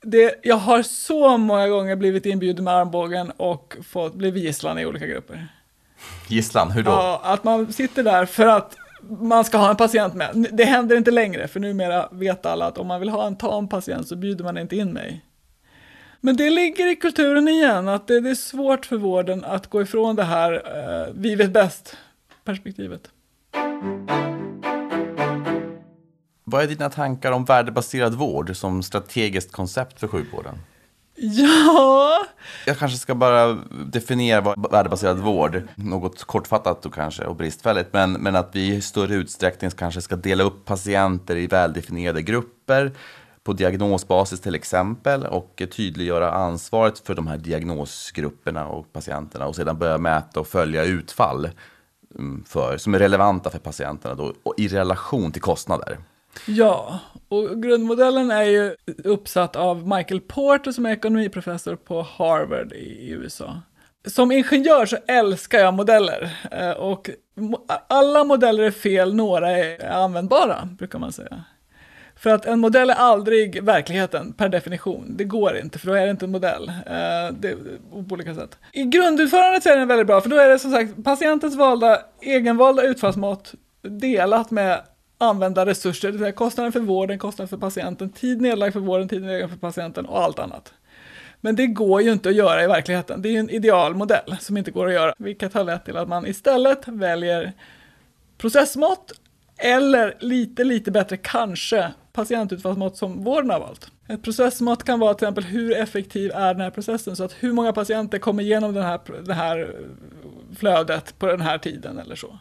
Det, jag har så många gånger blivit inbjuden med armbågen och fått blivit gisslan i olika grupper. Gisslan, hur då? Ja, att man sitter där för att man ska ha en patient med. Det händer inte längre, för numera vet alla att om man vill ha en tam patient så bjuder man inte in mig. Men det ligger i kulturen igen, att det, är svårt för vården att gå ifrån det här eh, vi vet bäst-perspektivet. Vad är dina tankar om värdebaserad vård som strategiskt koncept för sjukvården? Ja. Jag kanske ska bara definiera vad värdebaserad vård, något kortfattat och kanske och bristfälligt, men, men att vi i större utsträckning kanske ska dela upp patienter i väldefinierade grupper på diagnosbasis till exempel och tydliggöra ansvaret för de här diagnosgrupperna och patienterna och sedan börja mäta och följa utfall mm, för, som är relevanta för patienterna då, och i relation till kostnader. Ja, och grundmodellen är ju uppsatt av Michael Porter som är ekonomiprofessor på Harvard i USA. Som ingenjör så älskar jag modeller eh, och alla modeller är fel, några är användbara brukar man säga. För att en modell är aldrig verkligheten per definition. Det går inte, för då är det inte en modell. Eh, det, på olika sätt. I grundutförandet så är den väldigt bra, för då är det som sagt patientens valda, egenvalda utfallsmått delat med använda resurser, det vill säga kostnaden för vården, kostnaden för patienten, tid nedlagd för vården, tid nedlagd för patienten och allt annat. Men det går ju inte att göra i verkligheten. Det är ju en idealmodell som inte går att göra, vilket har lett till att man istället väljer processmått eller lite, lite bättre kanske patientutfallsmått som vården har valt. Ett processmått kan vara till exempel hur effektiv är den här processen så att hur många patienter kommer igenom den här, det här flödet på den här tiden eller så.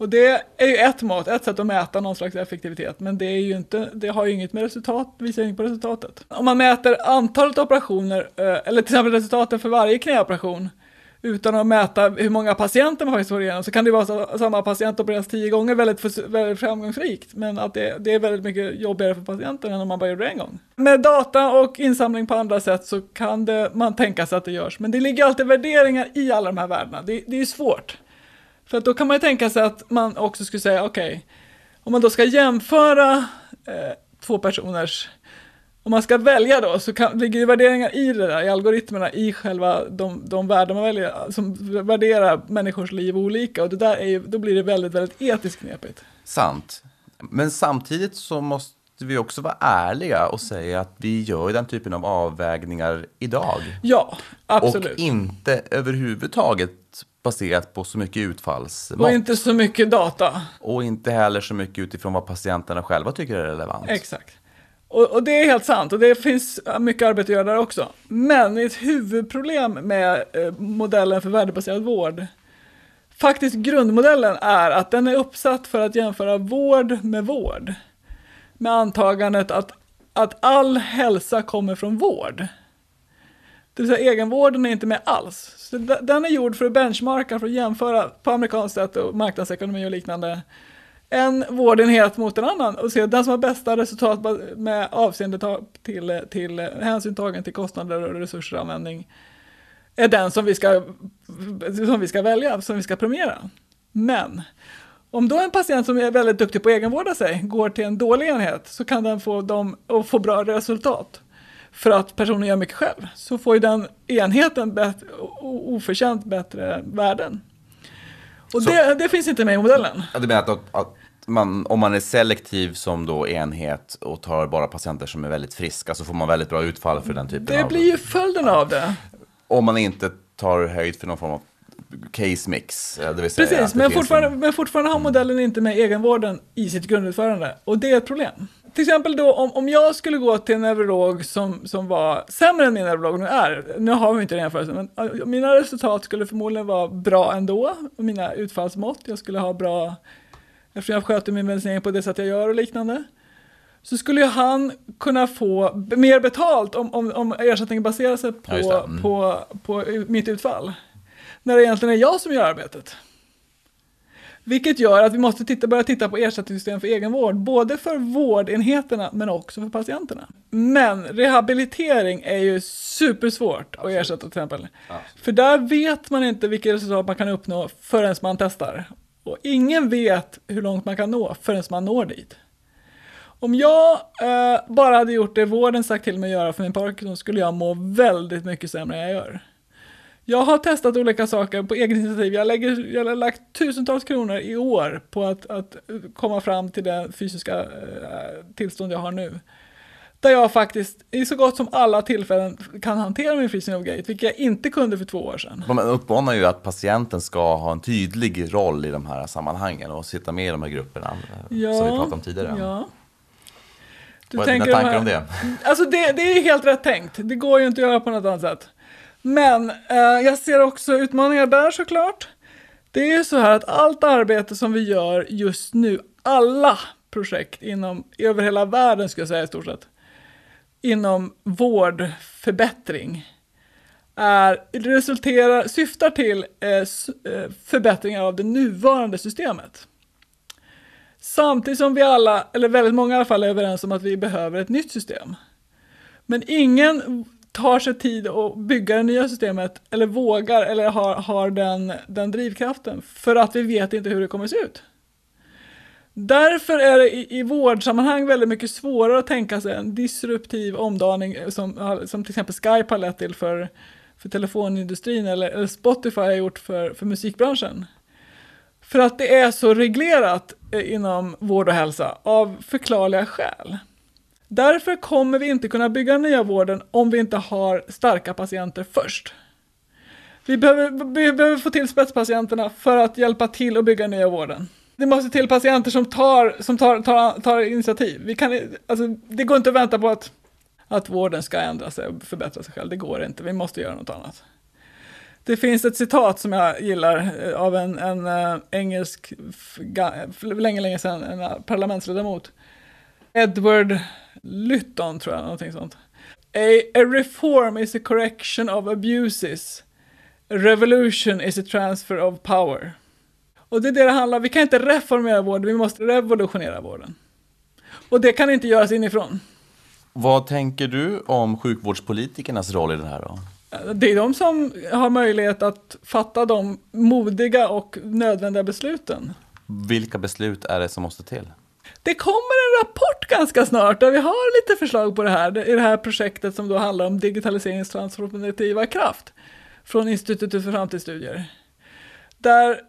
Och det är ju ett mått, ett sätt att mäta någon slags effektivitet, men det, är ju inte, det har ju inget med resultat, visar inget på resultatet. Om man mäter antalet operationer, eh, eller till exempel resultatet för varje knäoperation, utan att mäta hur många patienter man faktiskt får igenom, så kan det vara så, samma patient opereras tio gånger väldigt, väldigt framgångsrikt, men att det, det, är väldigt mycket jobbigare för patienten än om man bara gjorde det en gång. Med data och insamling på andra sätt så kan det, man tänka sig att det görs, men det ligger alltid värderingar i alla de här värdena, det, det är ju svårt. För att då kan man ju tänka sig att man också skulle säga, okej, okay, om man då ska jämföra eh, två personers, om man ska välja då, så kan, ligger det värderingar i det där, i algoritmerna, i själva de, de värden man väljer, som värderar människors liv olika. Och det där är ju, då blir det väldigt, väldigt etiskt knepigt. Sant. Men samtidigt så måste vi också vara ärliga och säga att vi gör den typen av avvägningar idag. Ja, absolut. Och inte överhuvudtaget baserat på så mycket utfallsmått. Och inte så mycket data. Och inte heller så mycket utifrån vad patienterna själva tycker är relevant. Exakt. Och, och, det är helt sant och det finns mycket arbete att göra där också. Men ett huvudproblem med eh, modellen för värdebaserad vård, faktiskt grundmodellen är att den är uppsatt för att jämföra vård med vård. Med antagandet att, att all hälsa kommer från vård. Det vill säga egenvården är inte med alls. Så den är gjord för att benchmarka, för att jämföra på amerikanskt sätt och marknadsekonomi och liknande. En vårdenhet mot en annan och se den som har bästa resultat med avseende till, till hänsyn tagen till kostnader och resursanvändning är den som vi, ska, som vi ska välja, som vi ska premiera. Men om då en patient som är väldigt duktig på att egenvårda sig går till en dålig enhet så kan den få dem att få bra resultat för att personen gör mycket själv, så får ju den enheten bättre, oförtjänt bättre värden. Och Så- det, det finns inte med i modellen. Du menar att, att man, om man är selektiv som då enhet och tar bara patienter som är väldigt friska så får man väldigt bra utfall för den typen Det av... blir ju följden av det. Om man inte tar höjd för någon form av case mix. Det vill säga Precis, det men fortfarande, en- men fortfarande har modellen inte med egenvården i sitt grundutförande. Och det är ett problem. Till exempel då om, om jag skulle gå till en neurolog som, som var sämre än min neurolog nu är. Nu har vi inte den jämförelsen, men mina resultat skulle förmodligen vara bra ändå. Och mina utfallsmått, jag skulle ha bra, eftersom jag sköter min medicinering på det sätt jag gör och liknande. Så skulle ju han kunna få mer betalt om, om, om ersättningen baserar sig på, Ja. Mm. på, på mitt utfall. När det egentligen är jag som gör arbetet. Vilket gör att vi måste titta, börja titta på ersättningssystem för egenvård, både för vårdenheterna men också för patienterna. Men rehabilitering är ju supersvårt att ersätta till exempel. För där vet man inte vilka resultat man kan uppnå förrän man testar. Och ingen vet hur långt man kan nå förrän man når dit. Om jag eh, bara hade gjort det vården sagt till mig att göra för min Parkinson skulle jag må väldigt mycket sämre än jag gör. Jag har testat olika saker på eget initiativ. Jag, lägger, jag har lagt tusentals kronor i år på att, att komma fram till det fysiska eh, tillstånd jag har nu. Där jag faktiskt i så gott som alla tillfällen kan hantera min freezing of gate, vilket jag inte kunde för två år sedan. Man uppmanar ju att patienten ska ha en tydlig roll i de här sammanhangen och sitta med i de här grupperna eh, som vi pratade om tidigare. Ja. Du Vad är dina tänker de tankar här- om det? Alltså det, det är helt rätt tänkt. Det går ju inte att göra på något annat sätt. Men eh, jag ser också utmaningar där såklart. Det är ju så här att allt arbete som vi gör just nu, alla projekt inom, över hela världen ska jag säga i stort sett, inom vårdförbättring, är, resulterar, syftar till eh, eh, förbättringar av det nuvarande systemet. Samtidigt som vi alla, eller väldigt många i alla fall, är överens om att vi behöver ett nytt system. Men ingen tar sig tid att bygga det nya systemet eller vågar eller har, har den, den drivkraften för att vi vet inte hur det kommer att se ut. Därför är det i, i vårdsammanhang väldigt mycket svårare att tänka sig en disruptiv omdaning eh, som, som till exempel Skype har lett till för, för telefonindustrin eller, eller Spotify har gjort för, för musikbranschen. För att det är så reglerat eh, inom vård och hälsa av förklarliga skäl. Därför kommer vi inte kunna bygga den nya vården om vi inte har starka patienter först. Vi behöver, vi behöver få till spetspatienterna för att hjälpa till att bygga den nya vården. Det måste till patienter som tar, som tar, tar, tar initiativ. Vi kan, alltså, det går inte att vänta på att, att vården ska ändra sig och förbättra sig själv. Det går inte. Vi måste göra något annat. Det finns ett citat som jag gillar eh, av en, en eh, engelsk, länge, länge sedan, en eh, parlamentsledamot. Edward Lytton tror jag, någonting sånt. A, a reform is a correction of abuses. A revolution is a transfer of power. Och det är det det handlar om. Vi kan inte reformera vården, vi måste revolutionera vården. Och det kan inte göras inifrån. Vad tänker du om sjukvårdspolitikernas roll i det här då? Det är de som har möjlighet att fatta de modiga och nödvändiga besluten. Vilka beslut är det som måste till? Det kommer en rapport ganska snart där vi har lite förslag på det här, i det här projektet som då handlar om digitaliseringens transformativa kraft från Institutet för framtidsstudier. Där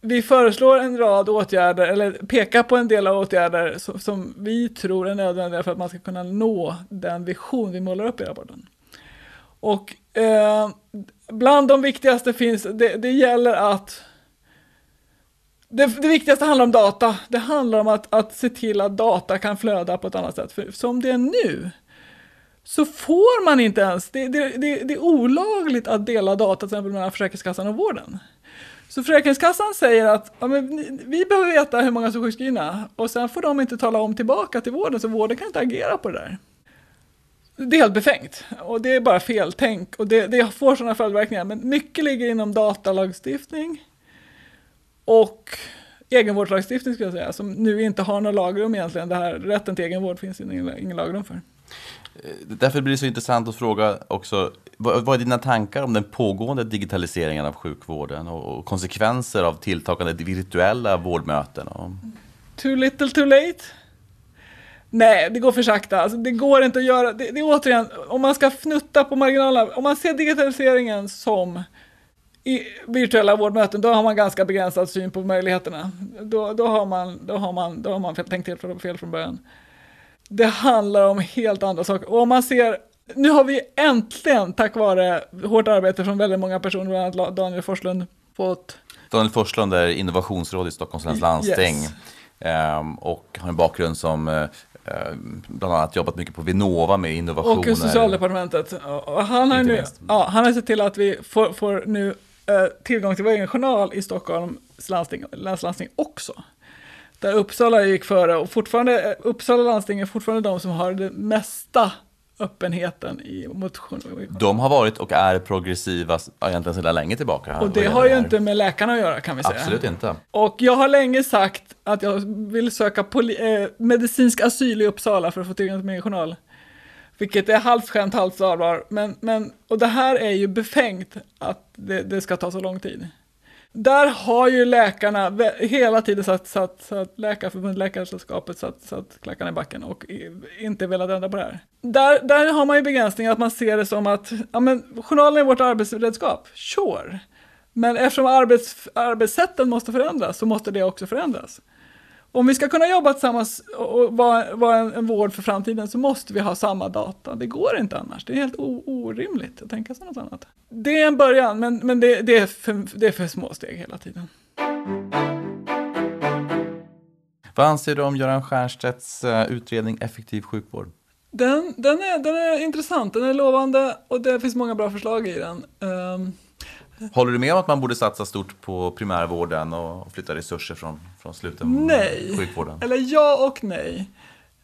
vi föreslår en rad åtgärder, eller pekar på en del av åtgärder som, som vi tror är nödvändiga för att man ska kunna nå den vision vi målar upp i rapporten. Och eh, bland de viktigaste finns, det, det gäller att det, det viktigaste handlar om data. Det handlar om att, att se till att data kan flöda på ett annat sätt. För som det är nu så får man inte ens, det, det, det, det är olagligt att dela data till exempel mellan Försäkringskassan och vården. Så Försäkringskassan säger att ja, men vi behöver veta hur många som är sjukskrivna och sen får de inte tala om tillbaka till vården så vården kan inte agera på det där. Det är helt befängt och det är bara fel tänk och det, det får sådana följdverkningar. Men mycket ligger inom datalagstiftning och egenvårdslagstiftning ska jag säga, som nu inte har några lagrum egentligen. Det här, rätten till egenvård finns ingen, ingen lagrum för. Därför blir det så intressant att fråga också, vad, vad är dina tankar om den pågående digitaliseringen av sjukvården och, och konsekvenser av tilltagande virtuella vårdmöten? Och, Too little too late? Nej, det går för sakta. Alltså, det går inte att göra, det, det är återigen, om man ska fnutta på marginalerna, om man ser digitaliseringen som i virtuella vårdmöten, då har man ganska begränsad syn på möjligheterna. Då, då, har, man, då, har, man, då har man tänkt helt fel från början. Det handlar om helt andra saker. Och om man ser, nu har vi äntligen, tack vare hårt arbete från väldigt många personer, bland annat Daniel Forslund, fått... Daniel Forslund är innovationsråd i Stockholms läns landsting. Yes. Um, och har en bakgrund som uh, bland annat jobbat mycket på Vinnova med innovationer. Och socialdepartementet. Han, har nu, ja, han har sett till att vi får, får nu tillgång till vår egen journal i Stockholms landsting, länslandsting också. Där Uppsala gick före och fortfarande, Uppsala landsting är fortfarande de som har det mesta öppenheten i motion. De har varit och är progressiva egentligen sedan länge tillbaka. Och det har ju inte med läkarna att göra kan vi säga. Absolut inte. Och jag har länge sagt att jag vill söka eh, medicinsk asyl i Uppsala för att få tillgång till min journal. Vilket är halvt skämt, halvt allvar. Men, men, och det här är ju befängt att det, det ska ta så lång tid där har ju läkarna hela tiden satt, satt, satt Läkarförbundet, Läkarsällskapet satt, satt klackarna i backen och inte velat ändra på det här. Där, där har man ju begränsningar att man ser det som att ja, men, journalen är vårt arbetsredskap, sure. Men eftersom arbets, arbetssätten måste förändras så måste det också förändras. Om vi ska kunna jobba tillsammans och vara, vara en, en vård för framtiden så måste vi ha samma data. Det går inte annars. Det är helt orimligt att tänka sig något annat. Det är en början, men, men det, det, är för, det är för små steg hela tiden. Vad anser du om Göran Stiernstedts uh, utredning Effektiv sjukvård? Den, den, är, den är intressant, den är lovande och det finns många bra förslag i den. Um, Håller du med om att man borde satsa stort på primärvården och flytta resurser från, från sluten nej. sjukvården? Eller ja och nej.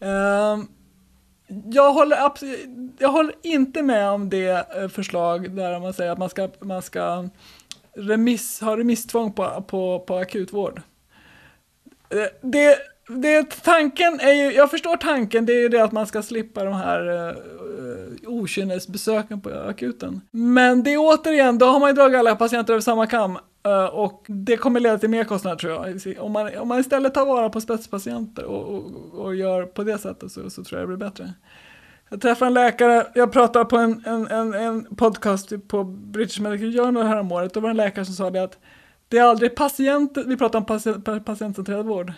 Uh, jag, håller jag håller inte med om det eh, förslag där man säger att man ska, man ska remiss, ha remisstvång på, på, på akutvård. Eh, det, det, tanken är ju, jag förstår tanken, det är ju det att man ska slippa de här uh, okynnesbesöken på akuten. Men det är återigen, då har man ju dragit alla patienter över samma kam. Eh, och det kommer leda till mer kostnader tror jag. Om man, om man istället tar vara på spetspatienter och, och, och gör på det sättet så, så tror jag det blir bättre. Jag träffade en läkare, jag pratade på en, en, en, en podcast på British Medical Journal häromåret. Då var det en läkare som sa det att det är aldrig patienten, vi pratar om patient, patientcentrerad vård.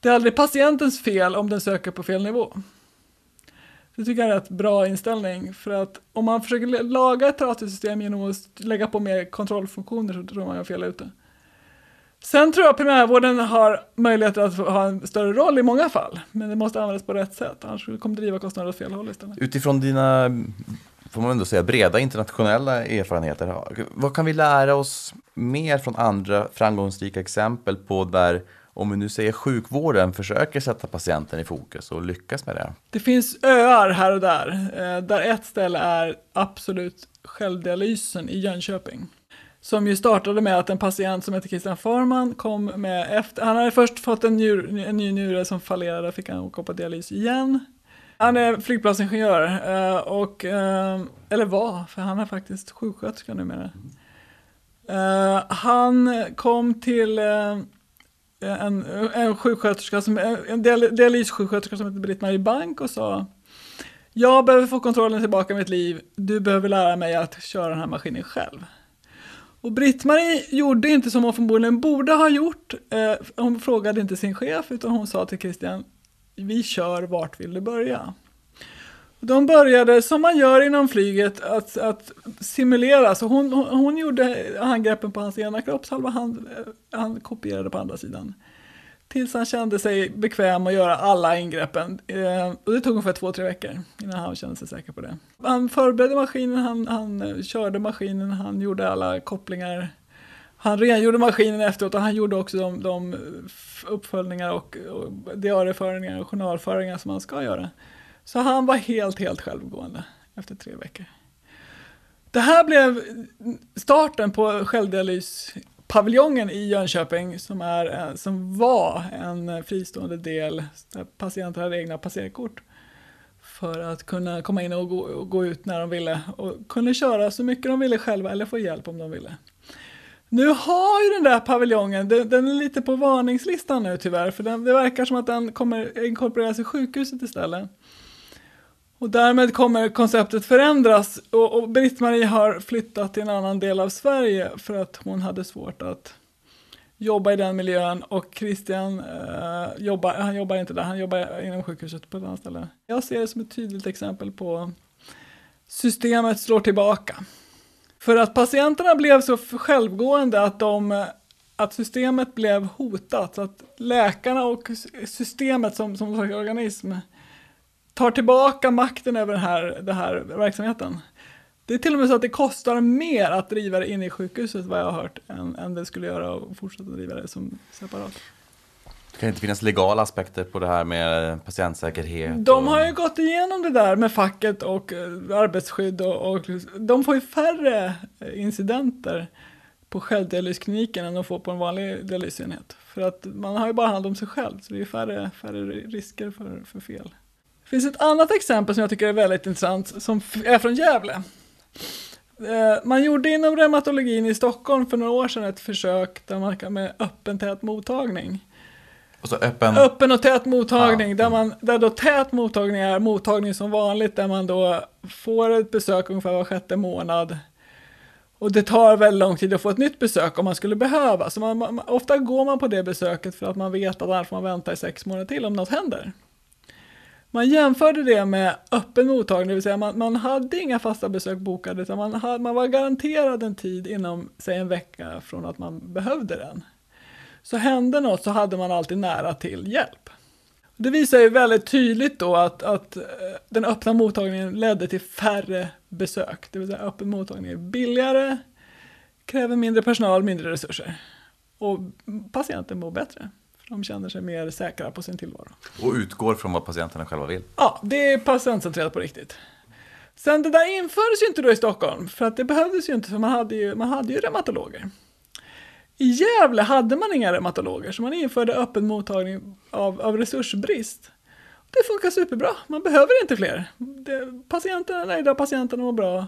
Det är aldrig patientens fel om den söker på fel nivå. Det tycker jag är rätt bra inställning. För att om man försöker laga ett datasystem genom att lägga på mer kontrollfunktioner så tror man jag fel ute. Sen tror jag primärvården har möjlighet att ha en större roll i många fall. Men det måste användas på rätt sätt, annars kommer det driva kostnader åt fel håll istället. Utifrån dina, får man ändå säga, breda internationella erfarenheter, vad kan vi lära oss mer från andra framgångsrika exempel på där om vi nu säger sjukvården försöker sätta patienten i fokus och lyckas med det? Det finns öar här och där, eh, där ett ställe är absolut självdialysen i Jönköping. Som ju startade med att en patient som heter Christian Farman kom med efter, han hade först fått en, njur, en ny njure som fallerade, fick han åka på dialys igen. Han är flygplatsingenjör, eh, och, eh, eller var, för han är faktiskt sjuksköterska numera. Han kom till en, en sjuksköterska, som, en dialyssjuksköterska som heter Britt-Marie Bank och sa Jag behöver få kontrollen tillbaka i mitt liv, du behöver lära mig att köra den här maskinen själv. Och Britt-Marie gjorde inte som hon förmodligen borde ha gjort. Eh, hon frågade inte sin chef utan hon sa till Christian Vi kör, vart vill du börja? De började, som man gör inom flyget, att, att simulera. Så hon, hon, hon gjorde angreppen på hans ena kroppshalva, han, eh, han kopierade på andra sidan. Tills han kände sig bekväm att göra alla ingreppen. Eh, och det tog ungefär två, tre veckor innan han kände sig säker på det. Han förberedde maskinen, han, han eh, körde maskinen, han gjorde alla kopplingar. Han rengjorde maskinen efteråt och han gjorde också de, de eh, uppföljningar och, och diarieföringar och journalföringar som man ska göra. Så han var helt, helt självgående efter tre veckor. Det här blev starten på självdialyspaviljongen i Jönköping som, är, eh, som var en fristående del där patienter hade egna passerkort för att kunna komma in och gå, och gå, ut när de ville och kunde köra så mycket de ville själva eller få hjälp om de ville. Nu har ju den där paviljongen, den, den är lite på varningslistan nu tyvärr, för den, det verkar som att den kommer inkorporeras i sjukhuset istället. Och därmed kommer konceptet förändras och, och Britt-Marie har flyttat till en annan del av Sverige för att hon hade svårt att jobba i den miljön och Christian eh, jobbar, han jobbar inte där, han jobbar inom sjukhuset på ett annat ställe. Jag ser det som ett tydligt exempel på systemet slår tillbaka. För att patienterna blev så självgående att, de, att systemet blev hotat, så att läkarna och systemet som, som organism tar tillbaka makten över den här, den här verksamheten. Det är till och med så att det kostar mer att driva det inne i sjukhuset vad jag har hört än, än det skulle göra att fortsätta driva det som separat. Det kan inte finnas legala aspekter på det här med patientsäkerhet? De har ju gått igenom det där med facket och eh, arbetsskydd och, och de får ju färre incidenter på självdialyskliniken än de får på en vanlig dialysenhet. För att man har ju bara hand om sig själv så det är färre, färre risker för, för fel. Det finns ett annat exempel som jag tycker är väldigt intressant som är från Gävle. Eh, man gjorde inom reumatologin i Stockholm för några år sedan ett försök där man kan med öppen tät mottagning. Och öppen... öppen och tät mottagning, ja. där, man, där då tät mottagning är mottagning som vanligt, där man då får ett besök ungefär var sjätte månad. Och det tar väldigt lång tid att få ett nytt besök om man skulle behöva. Så man, man, ofta går man på det besöket för att man vet att annars får man vänta i sex månader till om något händer. Man jämförde det med öppen mottagning, det vill säga man, man hade inga fasta besök bokade, utan man, hade, man var garanterad en tid inom, säg en vecka från att man behövde den. Så hände något så hade man alltid nära till hjälp. Det visar ju väldigt tydligt då att, att eh, den öppna mottagningen ledde till färre besök. Det vill säga öppen mottagning är billigare, kräver mindre personal, mindre resurser. Och patienten mår bättre. De känner sig mer säkra på sin tillvaro. Och utgår från vad patienterna själva vill? Ja, det är patientcentrerat på riktigt. Sen det där infördes ju inte då i Stockholm, för att det behövdes ju inte, för man hade ju, man hade ju reumatologer. I Gävle hade man inga reumatologer, så man införde öppen mottagning av, av resursbrist. Det funkar superbra, man behöver inte fler. Det, patienterna är nöjda, patienterna mår bra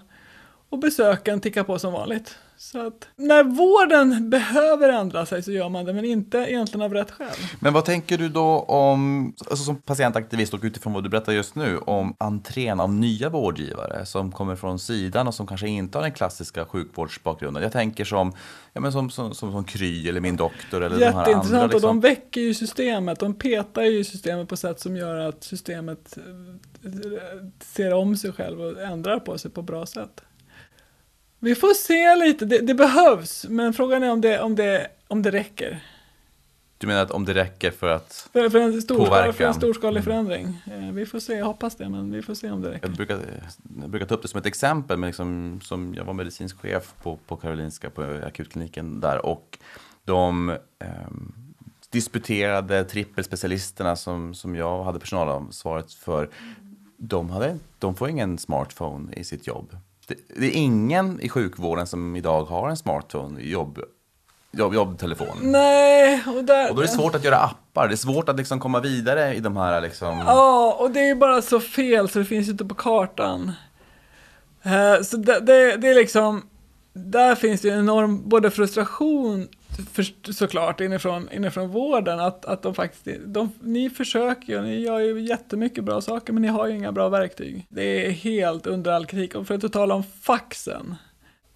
och besöken tickar på som vanligt. Så att när vården behöver ändra sig så gör man det, men inte egentligen av rätt skäl. Men vad tänker du då om, alltså som patientaktivist och utifrån vad du berättar just nu, om entrén av nya vårdgivare som kommer från sidan och som kanske inte har den klassiska sjukvårdsbakgrunden? Jag tänker som, ja, men som, som, som, som Kry eller Min Doktor eller Jätteintressant, de här andra. Liksom. och de väcker ju systemet, de petar ju systemet på sätt som gör att systemet eh, ser om sig själv och ändrar på sig på bra sätt. Vi får se lite, det, det, behövs, men frågan är om det, om, det, om det räcker. Du menar att om det räcker för att för, för en påverka? För en storskalig förändring. Mm. Vi får se, jag hoppas det, men vi får se om det räcker. Jag brukar, jag brukar ta upp det som ett exempel, men liksom, som jag var medicinsk chef på, på Karolinska, på akutkliniken där, och de eh, disputerade trippelspecialisterna som, som jag hade personalansvaret för, de, hade, de får ingen smartphone i sitt jobb det, är ingen i sjukvården som idag har en smartphone, jobb, jobb, jobbtelefon. Nej, och, där, och då är det svårt att göra appar. Det är svårt att liksom komma vidare i de här liksom... Ja, och det är bara så fel så det finns ju inte på kartan. Uh, så det, det, det är liksom, där finns det en enorm både frustration för, såklart inifrån, inifrån vården att, att de faktiskt, de, ni försöker ju, ni gör ju jättemycket bra saker men ni har ju inga bra verktyg. Det är helt under all kritik. Och för att tala om faxen.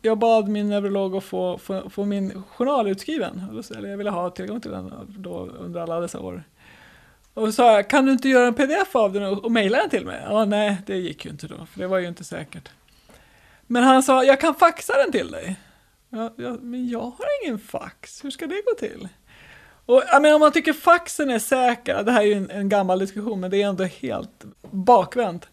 Jag bad min neurolog att få, få, få min journal utskriven, eller jag ville ha tillgång till den då under alla dessa år. Och så sa jag, kan du inte göra en pdf av den och, och mejla den till mig? Ja, nej, det gick ju inte då, för det var ju inte säkert. Men han sa, jag kan faxa den till dig. Ja, ja, men jag har ingen fax, hur ska det gå till? Och jag menar, om man tycker faxen är säker, det här är ju en, en gammal diskussion, men det är ändå helt bakvänt.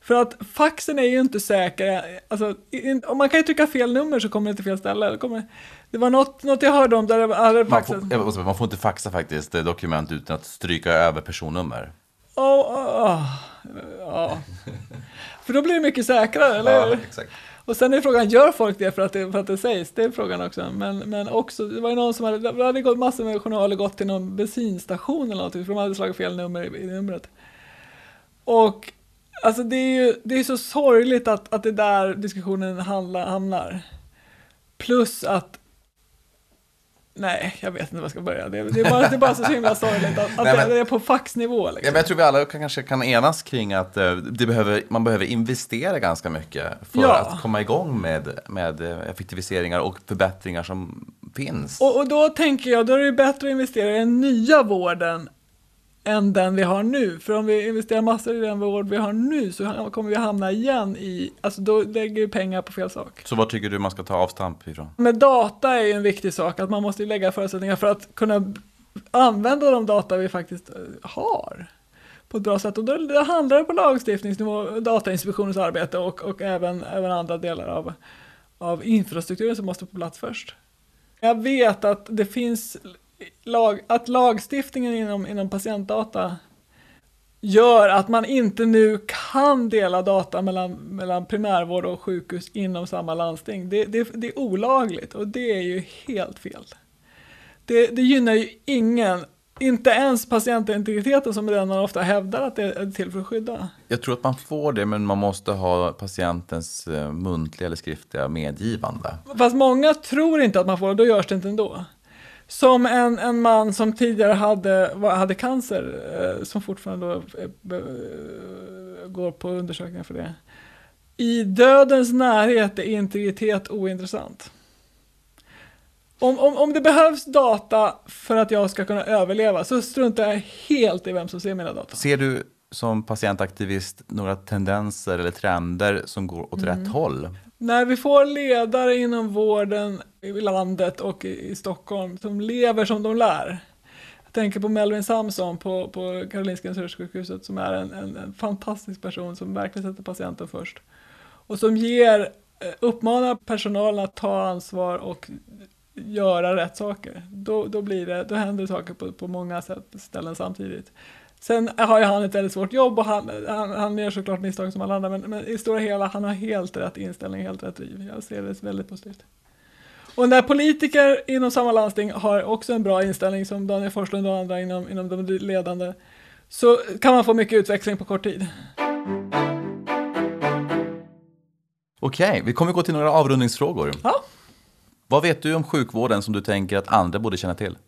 För att faxen är ju inte säker, alltså, in, om man kan ju trycka fel nummer så kommer det till fel ställe. Det, kommer, det var något, något jag hörde om där det hade faxat. Man får, man får inte faxa faktiskt dokument utan att stryka över personnummer. Oh, oh, oh. Ja. För då blir det mycket säkrare, eller hur? Ja, exakt. Och sen är frågan, gör folk det för att det, för att det sägs? Det är frågan också. Men, men också, det var ju någon som hade, det hade gått massor med journaler gått till någon bensinstation eller någonting, för de hade slagit fel nummer i, i numret. Och alltså det är ju det är så sorgligt att, att det där diskussionen handlar, hamnar. Plus att Nej, jag vet inte var jag ska börja. Det, det, är, bara, det är bara så himla sorgligt att, att Nej, men- det är på faxnivå. Liksom. jag tror vi alla kan, kanske kan enas kring att eh, det behöver, man behöver investera ganska mycket för Ja. att komma igång med, med eh, effektiviseringar och förbättringar som finns. Och, och då tänker jag, då är det bättre att investera i den nya vården än den vi har nu. För om vi investerar massor i den vård vi har nu så kommer vi hamna igen i, alltså då lägger vi pengar på fel sak. Så vad tycker du man ska ta avstamp ifrån? Med data är ju en viktig sak, att man måste lägga förutsättningar för att kunna använda de data vi faktiskt eh, har på ett bra sätt. Och då, då handlar det på lagstiftningsnivå, Datainspektionens arbete och, och även, även andra delar av, av infrastrukturen som måste på plats först. Jag vet att det finns lag, att lagstiftningen inom, inom patientdata gör att man inte nu kan dela data mellan, mellan primärvård och sjukhus inom samma landsting. Det, det, det är olagligt och det är ju helt fel. Det, det gynnar ju ingen, inte ens patientintegriteten som redan ofta hävdar att det är till för att skydda. Jag tror att man får det, men man måste ha patientens eh, muntliga eller skriftliga medgivande. Fast många tror inte att man får det, då görs det inte ändå. Som en, en man som tidigare hade, hade cancer, eh, som fortfarande då, eh, går på undersökningar för det. I dödens närhet är integritet ointressant. Om, om, om det behövs data för att jag ska kunna överleva så struntar jag helt i vem som ser mina data. Ser du som patientaktivist några tendenser eller trender som går åt rätt håll? När vi får ledare inom vården i landet och i, i Stockholm som lever som de lär. Jag tänker på Melvin Samson på, på Karolinska Universitetssjukhuset som är en, en, en fantastisk person som verkligen sätter patienten först. Och som ger, eh, uppmanar personalen att ta ansvar och göra rätt saker. Då, då, blir det, då händer det saker på, på många sätt, ställen samtidigt. Sen har ju han ett väldigt svårt jobb och han, han, han gör såklart misstag som alla andra men, men i stora hela han har helt rätt inställning, helt rätt driv. Jag ser det väldigt positivt. Och när politiker inom samma landsting har också en bra inställning som Daniel Forslund och andra inom, inom de ledande så kan man få mycket utväxling på kort tid. Okej, vi kommer gå till några avrundningsfrågor. Ja. Vad vet du om sjukvården som du tänker att andra borde känna till?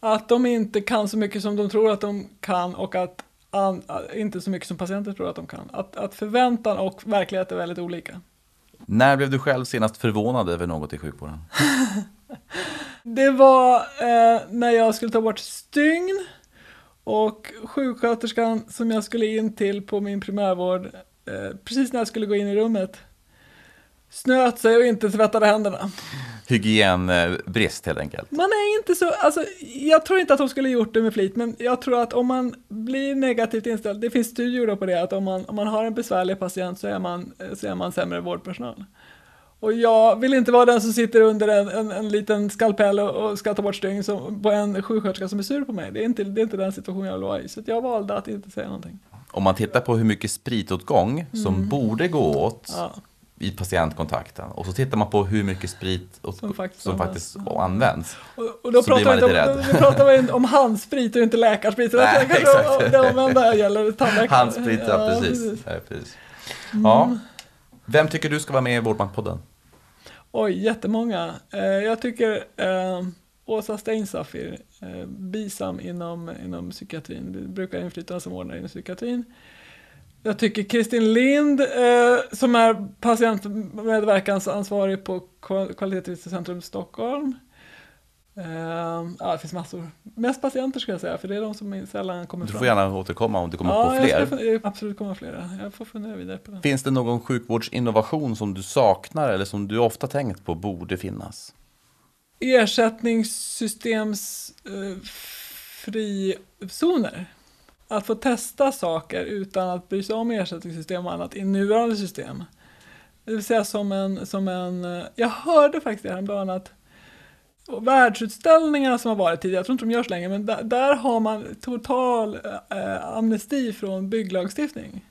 Att de inte kan så mycket som de tror att de kan och att an, inte så mycket som patienter tror att de kan. Att, att förväntan och verklighet är väldigt olika. När blev du själv senast förvånad över något i sjukvården? Det var eh, när jag skulle ta bort stygn och sjuksköterskan som jag skulle in till på min primärvård, eh, precis när jag skulle gå in i rummet, snöt sig och inte tvättade händerna. Hygienbrist helt enkelt. Man är inte så, alltså jag tror inte att hon skulle gjort det med flit, men jag tror att om man blir negativt inställd, det finns studier på det, att om man, om man har en besvärlig patient så är man, så är man sämre vårdpersonal. Och jag vill inte vara den som sitter under en, en, en liten skalpell och, och ska ta bort stygn som, på en sjuksköterska som är sur på mig. Det är inte, det är inte den situationen jag vill vara i, så jag valde att inte säga någonting. Om man tittar på hur mycket spritåtgång som borde gå åt Ja. I patientkontakten och så tittar man på hur mycket sprit och, Som faktiskt som används. faktiskt används. Och, och då Så pratar man lite om, vi pratar vi om handsprit och inte läkarsprit. Nej, det kanske exakt. det omvända gäller tandläkare. Handsprit, ja, precis. Ja, precis. Ja. Vem tycker du ska vara med i Vårdmaktpodden? Oj, jättemånga. Eh, jag tycker eh, Åsa Steinsafir, eh, BISAM inom, inom psykiatrin, brukar inflytande som ordnare inom psykiatrin. Jag tycker Kristin Lind, eh, som är patientmedverkansansvarig på Kval- Kvalitetscentrum Stockholm. Eh, ja, det finns massor. Mest patienter ska jag säga, för det är de som sällan kommer Du fram. får gärna återkomma om du kommer ja, på jag fler. ska fun- absolut komma flera. Jag får fundera vidare på det. Finns det någon sjukvårdsinnovation som du som du ofta tänkt på borde finnas? ersättningssystems eh, frizoner. Att få testa saker utan att bry sig om ersättningssystem och annat i nuvarande system. Det vill säga som en, som en jag hörde faktiskt häromdagen att världsutställningarna som har varit tidigare, jag tror inte de görs längre, men där, där har man total eh, amnesti från bygglagstiftning.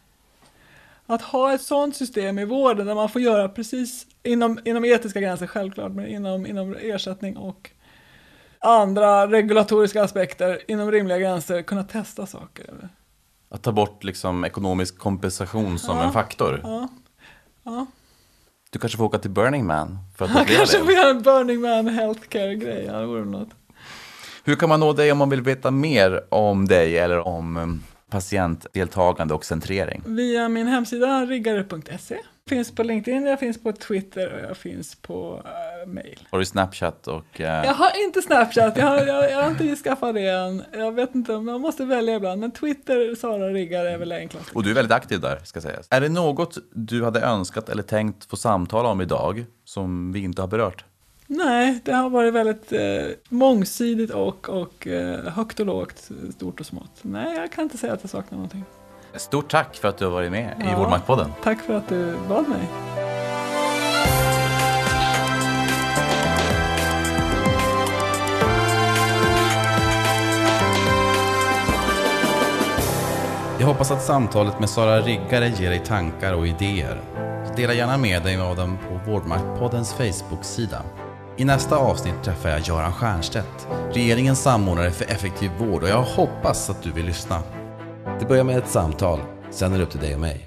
Att ha ett sådant system i vården där man får göra precis inom, inom etiska gränser självklart, men inom, inom ersättning och andra regulatoriska aspekter inom rimliga gränser kunna testa saker. Att ta bort liksom ekonomisk kompensation som Ja. en faktor? Ja, ja. Du kanske får åka till Burning Man för att uppleva kanske det. får göra en Burning Man Healthcare-grej, ja, det vore något. Hur kan man nå dig om man vill veta mer om dig eller om um, patientdeltagande och centrering? Via min hemsida riggare.se. Finns på LinkedIn, jag finns på Twitter och jag finns på uh, mail. Har du Snapchat och... eh, Jag har inte Snapchat, jag har, jag, jag har inte skaffat det än. Jag vet inte, jag måste välja ibland. Men Twitter, Sara Riggare är väl enklast. Och du är väldigt aktiv där, ska sägas. Är det något du hade önskat eller tänkt få samtala om idag som vi inte har berört? Nej, det har varit väldigt eh, mångsidigt och, och eh, högt och lågt, stort och smått. Nej, jag kan inte säga att jag saknar någonting. Stort tack för att du har varit med i Ja. Vårdmaktpodden. Tack för att du bad mig. Jag hoppas att samtalet med Sara Riggare ger dig tankar och idéer. Dela gärna med dig av dem på Vårdmaktpoddens Facebook-sida. I nästa avsnitt träffar jag Göran Stiernstedt, regeringens samordnare för effektiv vård och jag hoppas att du vill lyssna. Det börjar med ett samtal, sen är det upp till dig och mig.